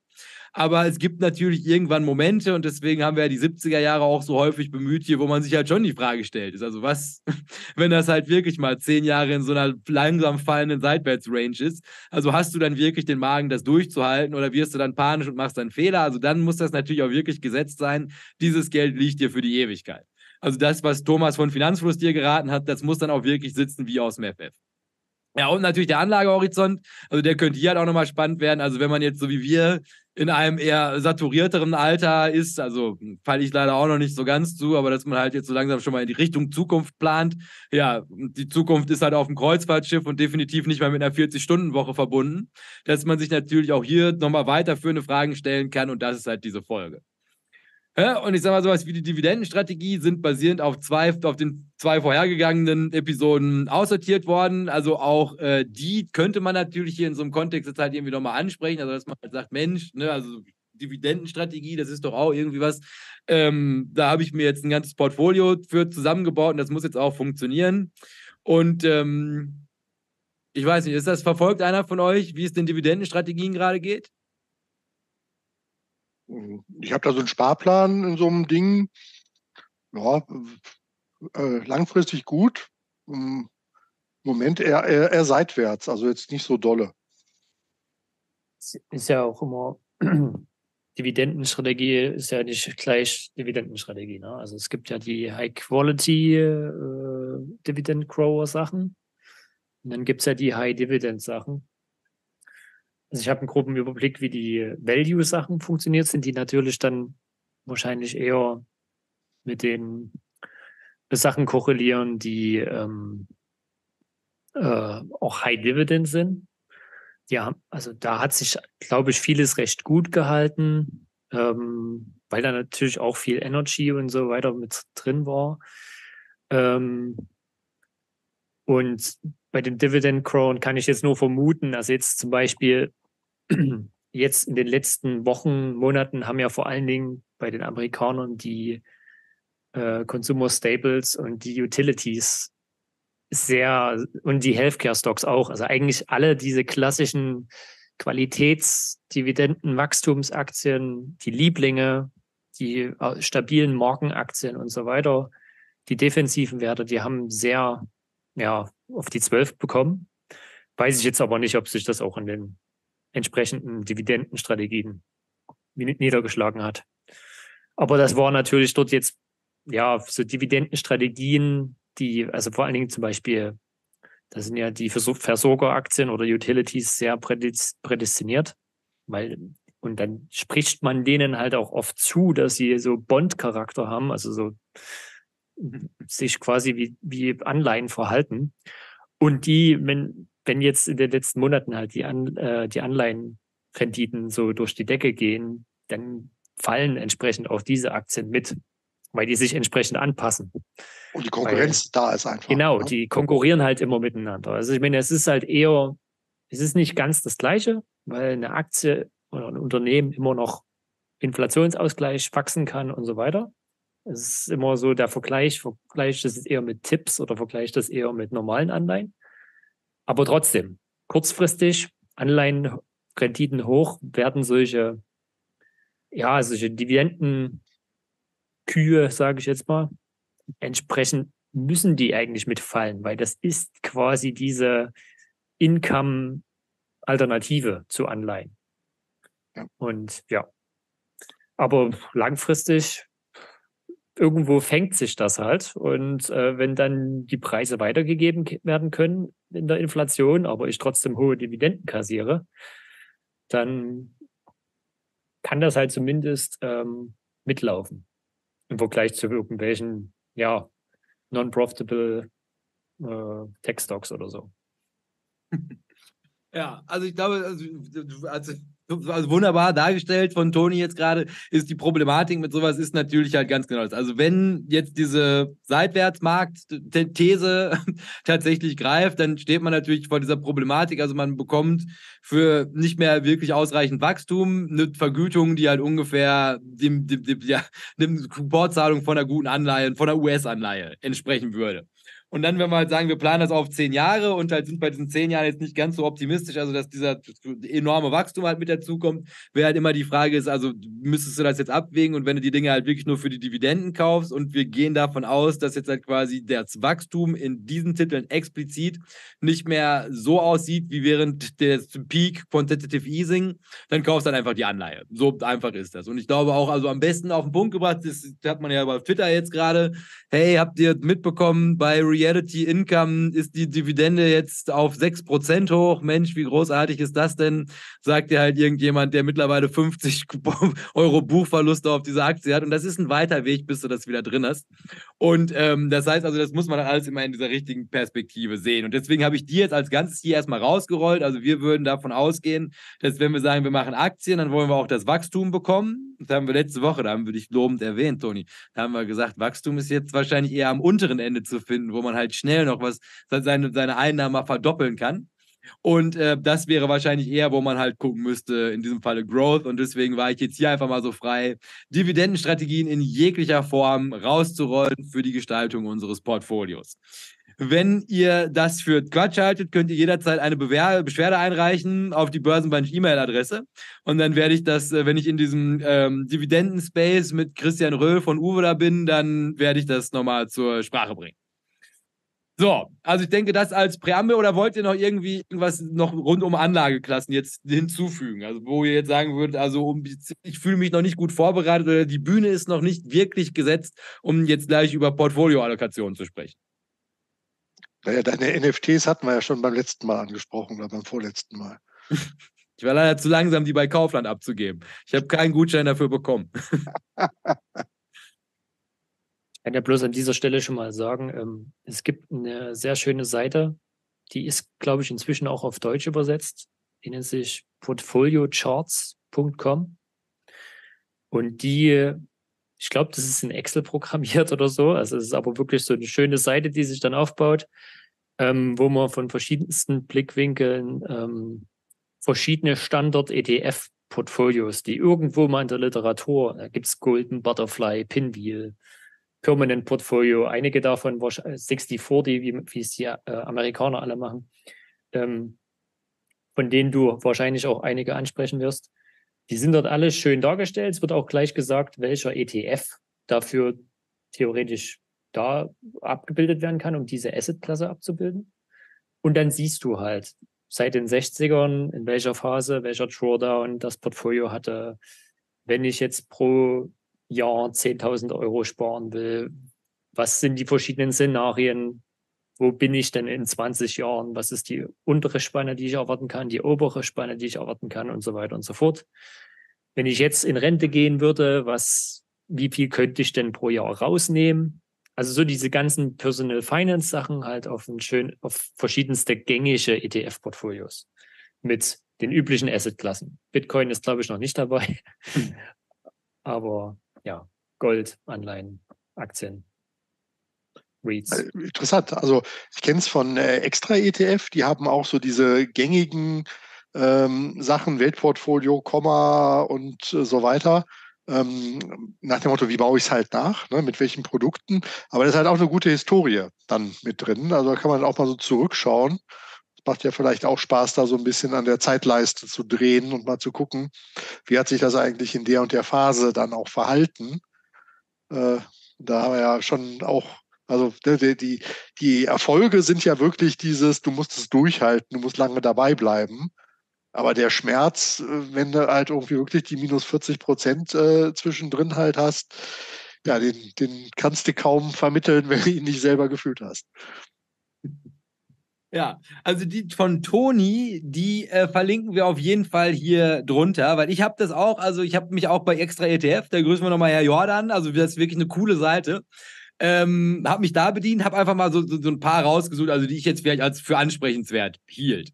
Aber es gibt natürlich irgendwann Momente und deswegen haben wir ja die 70er Jahre auch so häufig bemüht hier, wo man sich halt schon die Frage stellt. Ist also was, wenn das halt wirklich mal zehn Jahre in so einer langsam fallenden Seitwärtsrange ist? Also hast du dann wirklich den Magen, das durchzuhalten oder wirst du dann panisch und machst dann Fehler? Also dann muss das natürlich auch wirklich gesetzt sein. Dieses Geld liegt dir für die Ewigkeit. Also das, was Thomas von Finanzfluss dir geraten hat, das muss dann auch wirklich sitzen wie aus dem FF. Ja, und natürlich der Anlagehorizont, also der könnte hier halt auch nochmal spannend werden. Also wenn man jetzt so wie wir in einem eher saturierteren Alter ist, also falle ich leider auch noch nicht so ganz zu, aber dass man halt jetzt so langsam schon mal in die Richtung Zukunft plant. Ja, die Zukunft ist halt auf dem Kreuzfahrtschiff und definitiv nicht mehr mit einer 40-Stunden-Woche verbunden, dass man sich natürlich auch hier nochmal weiterführende Fragen stellen kann und das ist halt diese Folge. Und ich sage mal, sowas wie die Dividendenstrategie sind basierend auf zwei, auf den zwei vorhergegangenen Episoden aussortiert worden. Also auch äh, die könnte man natürlich hier in so einem Kontext jetzt halt irgendwie nochmal ansprechen. Also, dass man halt sagt, Mensch, ne, also Dividendenstrategie, das ist doch auch irgendwie was. Ähm, da habe ich mir jetzt ein ganzes Portfolio für zusammengebaut und das muss jetzt auch funktionieren. Und ähm, ich weiß nicht, ist das verfolgt einer von euch, wie es den Dividendenstrategien gerade geht? Ich habe da so einen Sparplan in so einem Ding. Ja, äh, langfristig gut. Im Moment eher, eher, eher seitwärts, also jetzt nicht so dolle. Ist ja auch immer Dividendenstrategie ist ja nicht gleich Dividendenstrategie. Ne? Also es gibt ja die High-Quality äh, und dann gibt es ja die High-Dividend-Sachen. Also ich habe einen groben Überblick, wie die Value-Sachen funktioniert, sind die natürlich dann wahrscheinlich eher mit den Sachen korrelieren, die ähm, äh, auch High Dividend sind. ja, also da hat sich, glaube ich, vieles recht gut gehalten, ähm, weil da natürlich auch viel Energy und so weiter mit drin war. Ähm, und bei dem Dividend Crown kann ich jetzt nur vermuten, also jetzt zum Beispiel jetzt in den letzten Wochen, Monaten haben ja vor allen Dingen bei den Amerikanern die äh, Consumer Staples und die Utilities sehr und die Healthcare Stocks auch. Also eigentlich alle diese klassischen Qualitätsdividenden, Wachstumsaktien, die Lieblinge, die äh, stabilen Markenaktien und so weiter, die defensiven Werte, die haben sehr ja, auf die 12 bekommen. Weiß ich jetzt aber nicht, ob sich das auch in den entsprechenden Dividendenstrategien niedergeschlagen hat. Aber das war natürlich dort jetzt, ja, so Dividendenstrategien, die, also vor allen Dingen zum Beispiel, da sind ja die Versorgeraktien oder Utilities sehr prädestiniert, weil, und dann spricht man denen halt auch oft zu, dass sie so Bond-Charakter haben, also so sich quasi wie, wie Anleihen verhalten. Und die, wenn, wenn jetzt in den letzten Monaten halt die, An, äh, die Anleihenrenditen so durch die Decke gehen, dann fallen entsprechend auch diese Aktien mit, weil die sich entsprechend anpassen. Und die Konkurrenz weil, da ist einfach. Genau, ne? die konkurrieren halt immer miteinander. Also ich meine, es ist halt eher, es ist nicht ganz das Gleiche, weil eine Aktie oder ein Unternehmen immer noch Inflationsausgleich wachsen kann und so weiter. Es ist immer so der Vergleich, vergleicht das eher mit Tipps oder vergleicht das eher mit normalen Anleihen. Aber trotzdem, kurzfristig Anleihenrenditen hoch werden solche, ja, solche Dividendenkühe, sage ich jetzt mal, entsprechend müssen die eigentlich mitfallen, weil das ist quasi diese Income-Alternative zu Anleihen. Ja. Und ja, aber langfristig irgendwo fängt sich das halt. Und äh, wenn dann die Preise weitergegeben werden können in der Inflation, aber ich trotzdem hohe Dividenden kassiere, dann kann das halt zumindest ähm, mitlaufen im Vergleich zu irgendwelchen, ja, non-profitable äh, Tech-Stocks oder so. Ja, also ich glaube, also, also also wunderbar dargestellt von Toni jetzt gerade, ist die Problematik mit sowas ist natürlich halt ganz genau das. Also wenn jetzt diese Seitwärtsmarkt-These tatsächlich greift, dann steht man natürlich vor dieser Problematik. Also man bekommt für nicht mehr wirklich ausreichend Wachstum eine Vergütung, die halt ungefähr dem, dem, dem, ja, dem Supportzahlung von einer guten Anleihe, von einer US-Anleihe entsprechen würde. Und dann, wenn wir halt sagen, wir planen das auf zehn Jahre und halt sind bei diesen zehn Jahren jetzt nicht ganz so optimistisch, also dass dieser enorme Wachstum halt mit dazukommt, wäre halt immer die Frage ist, also müsstest du das jetzt abwägen und wenn du die Dinge halt wirklich nur für die Dividenden kaufst und wir gehen davon aus, dass jetzt halt quasi das Wachstum in diesen Titeln explizit nicht mehr so aussieht wie während des Peak Quantitative Easing, dann kaufst du dann einfach die Anleihe. So einfach ist das. Und ich glaube auch, also am besten auf den Punkt gebracht, das hat man ja bei Twitter jetzt gerade, hey, habt ihr mitbekommen, bei Reality Income ist die Dividende jetzt auf 6% hoch. Mensch, wie großartig ist das denn? Sagt dir halt irgendjemand, der mittlerweile 50 Euro Buchverluste auf diese Aktie hat. Und das ist ein weiter Weg, bis du das wieder drin hast. Und ähm, das heißt also, das muss man alles immer in dieser richtigen Perspektive sehen. Und deswegen habe ich die jetzt als Ganzes hier erstmal rausgerollt. Also wir würden davon ausgehen, dass wenn wir sagen, wir machen Aktien, dann wollen wir auch das Wachstum bekommen. Das haben wir letzte Woche, da haben wir dich lobend erwähnt, Toni. Da haben wir gesagt, Wachstum ist jetzt wahrscheinlich eher am unteren Ende zu finden, wo man halt schnell noch was, seine, seine Einnahmen verdoppeln kann. Und äh, das wäre wahrscheinlich eher, wo man halt gucken müsste, in diesem Falle Growth. Und deswegen war ich jetzt hier einfach mal so frei, Dividendenstrategien in jeglicher Form rauszurollen für die Gestaltung unseres Portfolios. Wenn ihr das für Quatsch haltet, könnt ihr jederzeit eine Bewer Beschwerde einreichen auf die Börsenbank-E-Mail-Adresse. Und dann werde ich das, äh, wenn ich in diesem ähm, Dividenden-Space mit Christian Röhl von Uwe da bin, dann werde ich das nochmal zur Sprache bringen. So, also ich denke, das als Präambel oder wollt ihr noch irgendwie irgendwas noch rund um Anlageklassen jetzt hinzufügen? Also wo ihr jetzt sagen würdet, also ich fühle mich noch nicht gut vorbereitet oder die Bühne ist noch nicht wirklich gesetzt, um jetzt gleich über Portfolioallokationen zu sprechen. Naja, deine NFTs hatten wir ja schon beim letzten Mal angesprochen oder beim vorletzten Mal. Ich war leider zu langsam, die bei Kaufland abzugeben. Ich habe keinen Gutschein dafür bekommen. Ich kann ja bloß an dieser Stelle schon mal sagen, ähm, es gibt eine sehr schöne Seite, die ist, glaube ich, inzwischen auch auf Deutsch übersetzt. die nennt sich portfoliocharts.com. Und die, ich glaube, das ist in Excel programmiert oder so. Also es ist aber wirklich so eine schöne Seite, die sich dann aufbaut, ähm, wo man von verschiedensten Blickwinkeln ähm, verschiedene Standard-ETF-Portfolios, die irgendwo mal in der Literatur, da gibt es Golden Butterfly, Pinwheel, Permanent Portfolio, einige davon 60-40, wie, wie es die äh, Amerikaner alle machen, ähm, von denen du wahrscheinlich auch einige ansprechen wirst. Die sind dort alle schön dargestellt. Es wird auch gleich gesagt, welcher ETF dafür theoretisch da abgebildet werden kann, um diese Asset-Klasse abzubilden. Und dann siehst du halt seit den 60ern, in welcher Phase, welcher Drawdown das Portfolio hatte. Wenn ich jetzt pro Jahr 10.000 Euro sparen will, was sind die verschiedenen Szenarien? Wo bin ich denn in 20 Jahren? Was ist die untere Spanne, die ich erwarten kann, die obere Spanne, die ich erwarten kann und so weiter und so fort. Wenn ich jetzt in Rente gehen würde, was, wie viel könnte ich denn pro Jahr rausnehmen? Also so diese ganzen Personal Finance Sachen halt auf ein schön, auf verschiedenste gängige ETF-Portfolios mit den üblichen Assetklassen. Bitcoin ist, glaube ich, noch nicht dabei. Hm. Aber ja, Gold, Anleihen, Aktien, REITs. Äh, interessant. Also ich kenne es von äh, Extra ETF, die haben auch so diese gängigen ähm, Sachen, Weltportfolio, Komma und äh, so weiter ähm, nach dem Motto, wie baue ich es halt nach, ne, mit welchen Produkten. Aber das ist halt auch eine gute Historie dann mit drin. Also da kann man auch mal so zurückschauen. Es macht ja vielleicht auch Spaß, da so ein bisschen an der Zeitleiste zu drehen und mal zu gucken, wie hat sich das eigentlich in der und der Phase dann auch verhalten. Äh, da haben wir ja schon auch also die, die, die Erfolge sind ja wirklich dieses, du musst es durchhalten, du musst lange dabei bleiben. Aber der Schmerz, äh, wenn du halt irgendwie wirklich die minus 40 Prozent äh, zwischendrin halt hast, ja, den, den kannst du kaum vermitteln, wenn du ihn nicht selber gefühlt hast. Ja, also die von Toni, die äh, verlinken wir auf jeden Fall hier drunter, weil ich habe das auch, also ich habe mich auch bei Extra ETF, da grüßen wir nochmal Herr Jordan, also das ist wirklich eine coole Seite. Ähm, habe mich da bedient, habe einfach mal so, so, so, ein paar rausgesucht, also die ich jetzt vielleicht als für ansprechenswert hielt.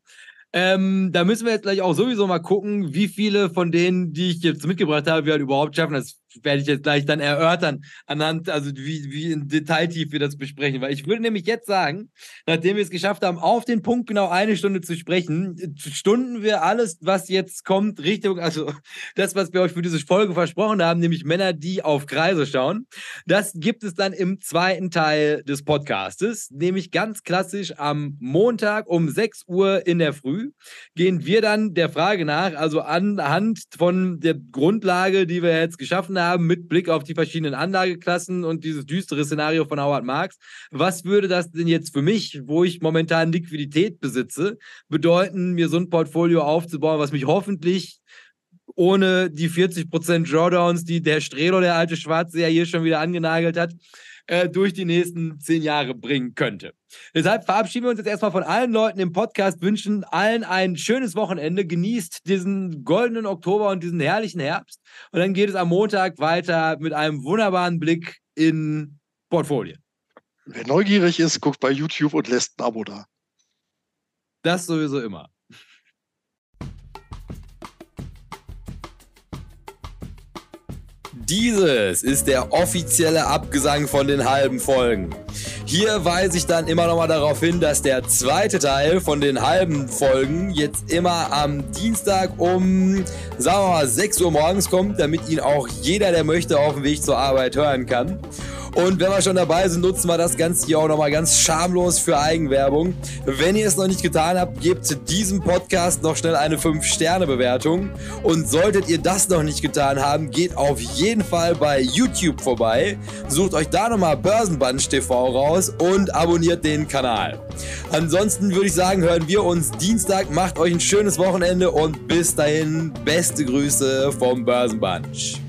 Ähm, da müssen wir jetzt gleich auch sowieso mal gucken, wie viele von denen, die ich jetzt mitgebracht habe, wir halt überhaupt schaffen. Das werde ich jetzt gleich dann erörtern, anhand, also wie, wie in Detailtief wir das besprechen. Weil ich würde nämlich jetzt sagen, nachdem wir es geschafft haben, auf den Punkt genau eine Stunde zu sprechen, stunden wir alles, was jetzt kommt, Richtung, also das, was wir euch für diese Folge versprochen haben, nämlich Männer, die auf Kreise schauen. Das gibt es dann im zweiten Teil des Podcastes, nämlich ganz klassisch am Montag um 6 Uhr in der Früh gehen wir dann der Frage nach, also anhand von der Grundlage, die wir jetzt geschaffen haben, haben mit Blick auf die verschiedenen Anlageklassen und dieses düstere Szenario von Howard Marks. Was würde das denn jetzt für mich, wo ich momentan Liquidität besitze, bedeuten, mir so ein Portfolio aufzubauen, was mich hoffentlich ohne die 40% Drawdowns, die der Strelo, der alte Schwarze, ja hier schon wieder angenagelt hat, äh, durch die nächsten zehn Jahre bringen könnte. Deshalb verabschieden wir uns jetzt erstmal von allen Leuten im Podcast, wünschen allen ein schönes Wochenende, genießt diesen goldenen Oktober und diesen herrlichen Herbst und dann geht es am Montag weiter mit einem wunderbaren Blick in Portfolien. Wer neugierig ist, guckt bei YouTube und lässt ein Abo da. Das sowieso immer. Dieses ist der offizielle Abgesang von den halben Folgen. Hier weise ich dann immer noch mal darauf hin, dass der zweite Teil von den halben Folgen jetzt immer am Dienstag um, sagen wir mal, 6 Uhr morgens kommt, damit ihn auch jeder, der möchte, auf dem Weg zur Arbeit hören kann. Und wenn wir schon dabei sind, nutzen wir das Ganze hier auch nochmal ganz schamlos für Eigenwerbung. Wenn ihr es noch nicht getan habt, gebt diesem Podcast noch schnell eine 5-Sterne-Bewertung. Und solltet ihr das noch nicht getan haben, geht auf jeden Fall bei YouTube vorbei, sucht euch da nochmal Börsenbunch TV raus und abonniert den Kanal. Ansonsten würde ich sagen, hören wir uns Dienstag. Macht euch ein schönes Wochenende und bis dahin beste Grüße vom Börsenbunch.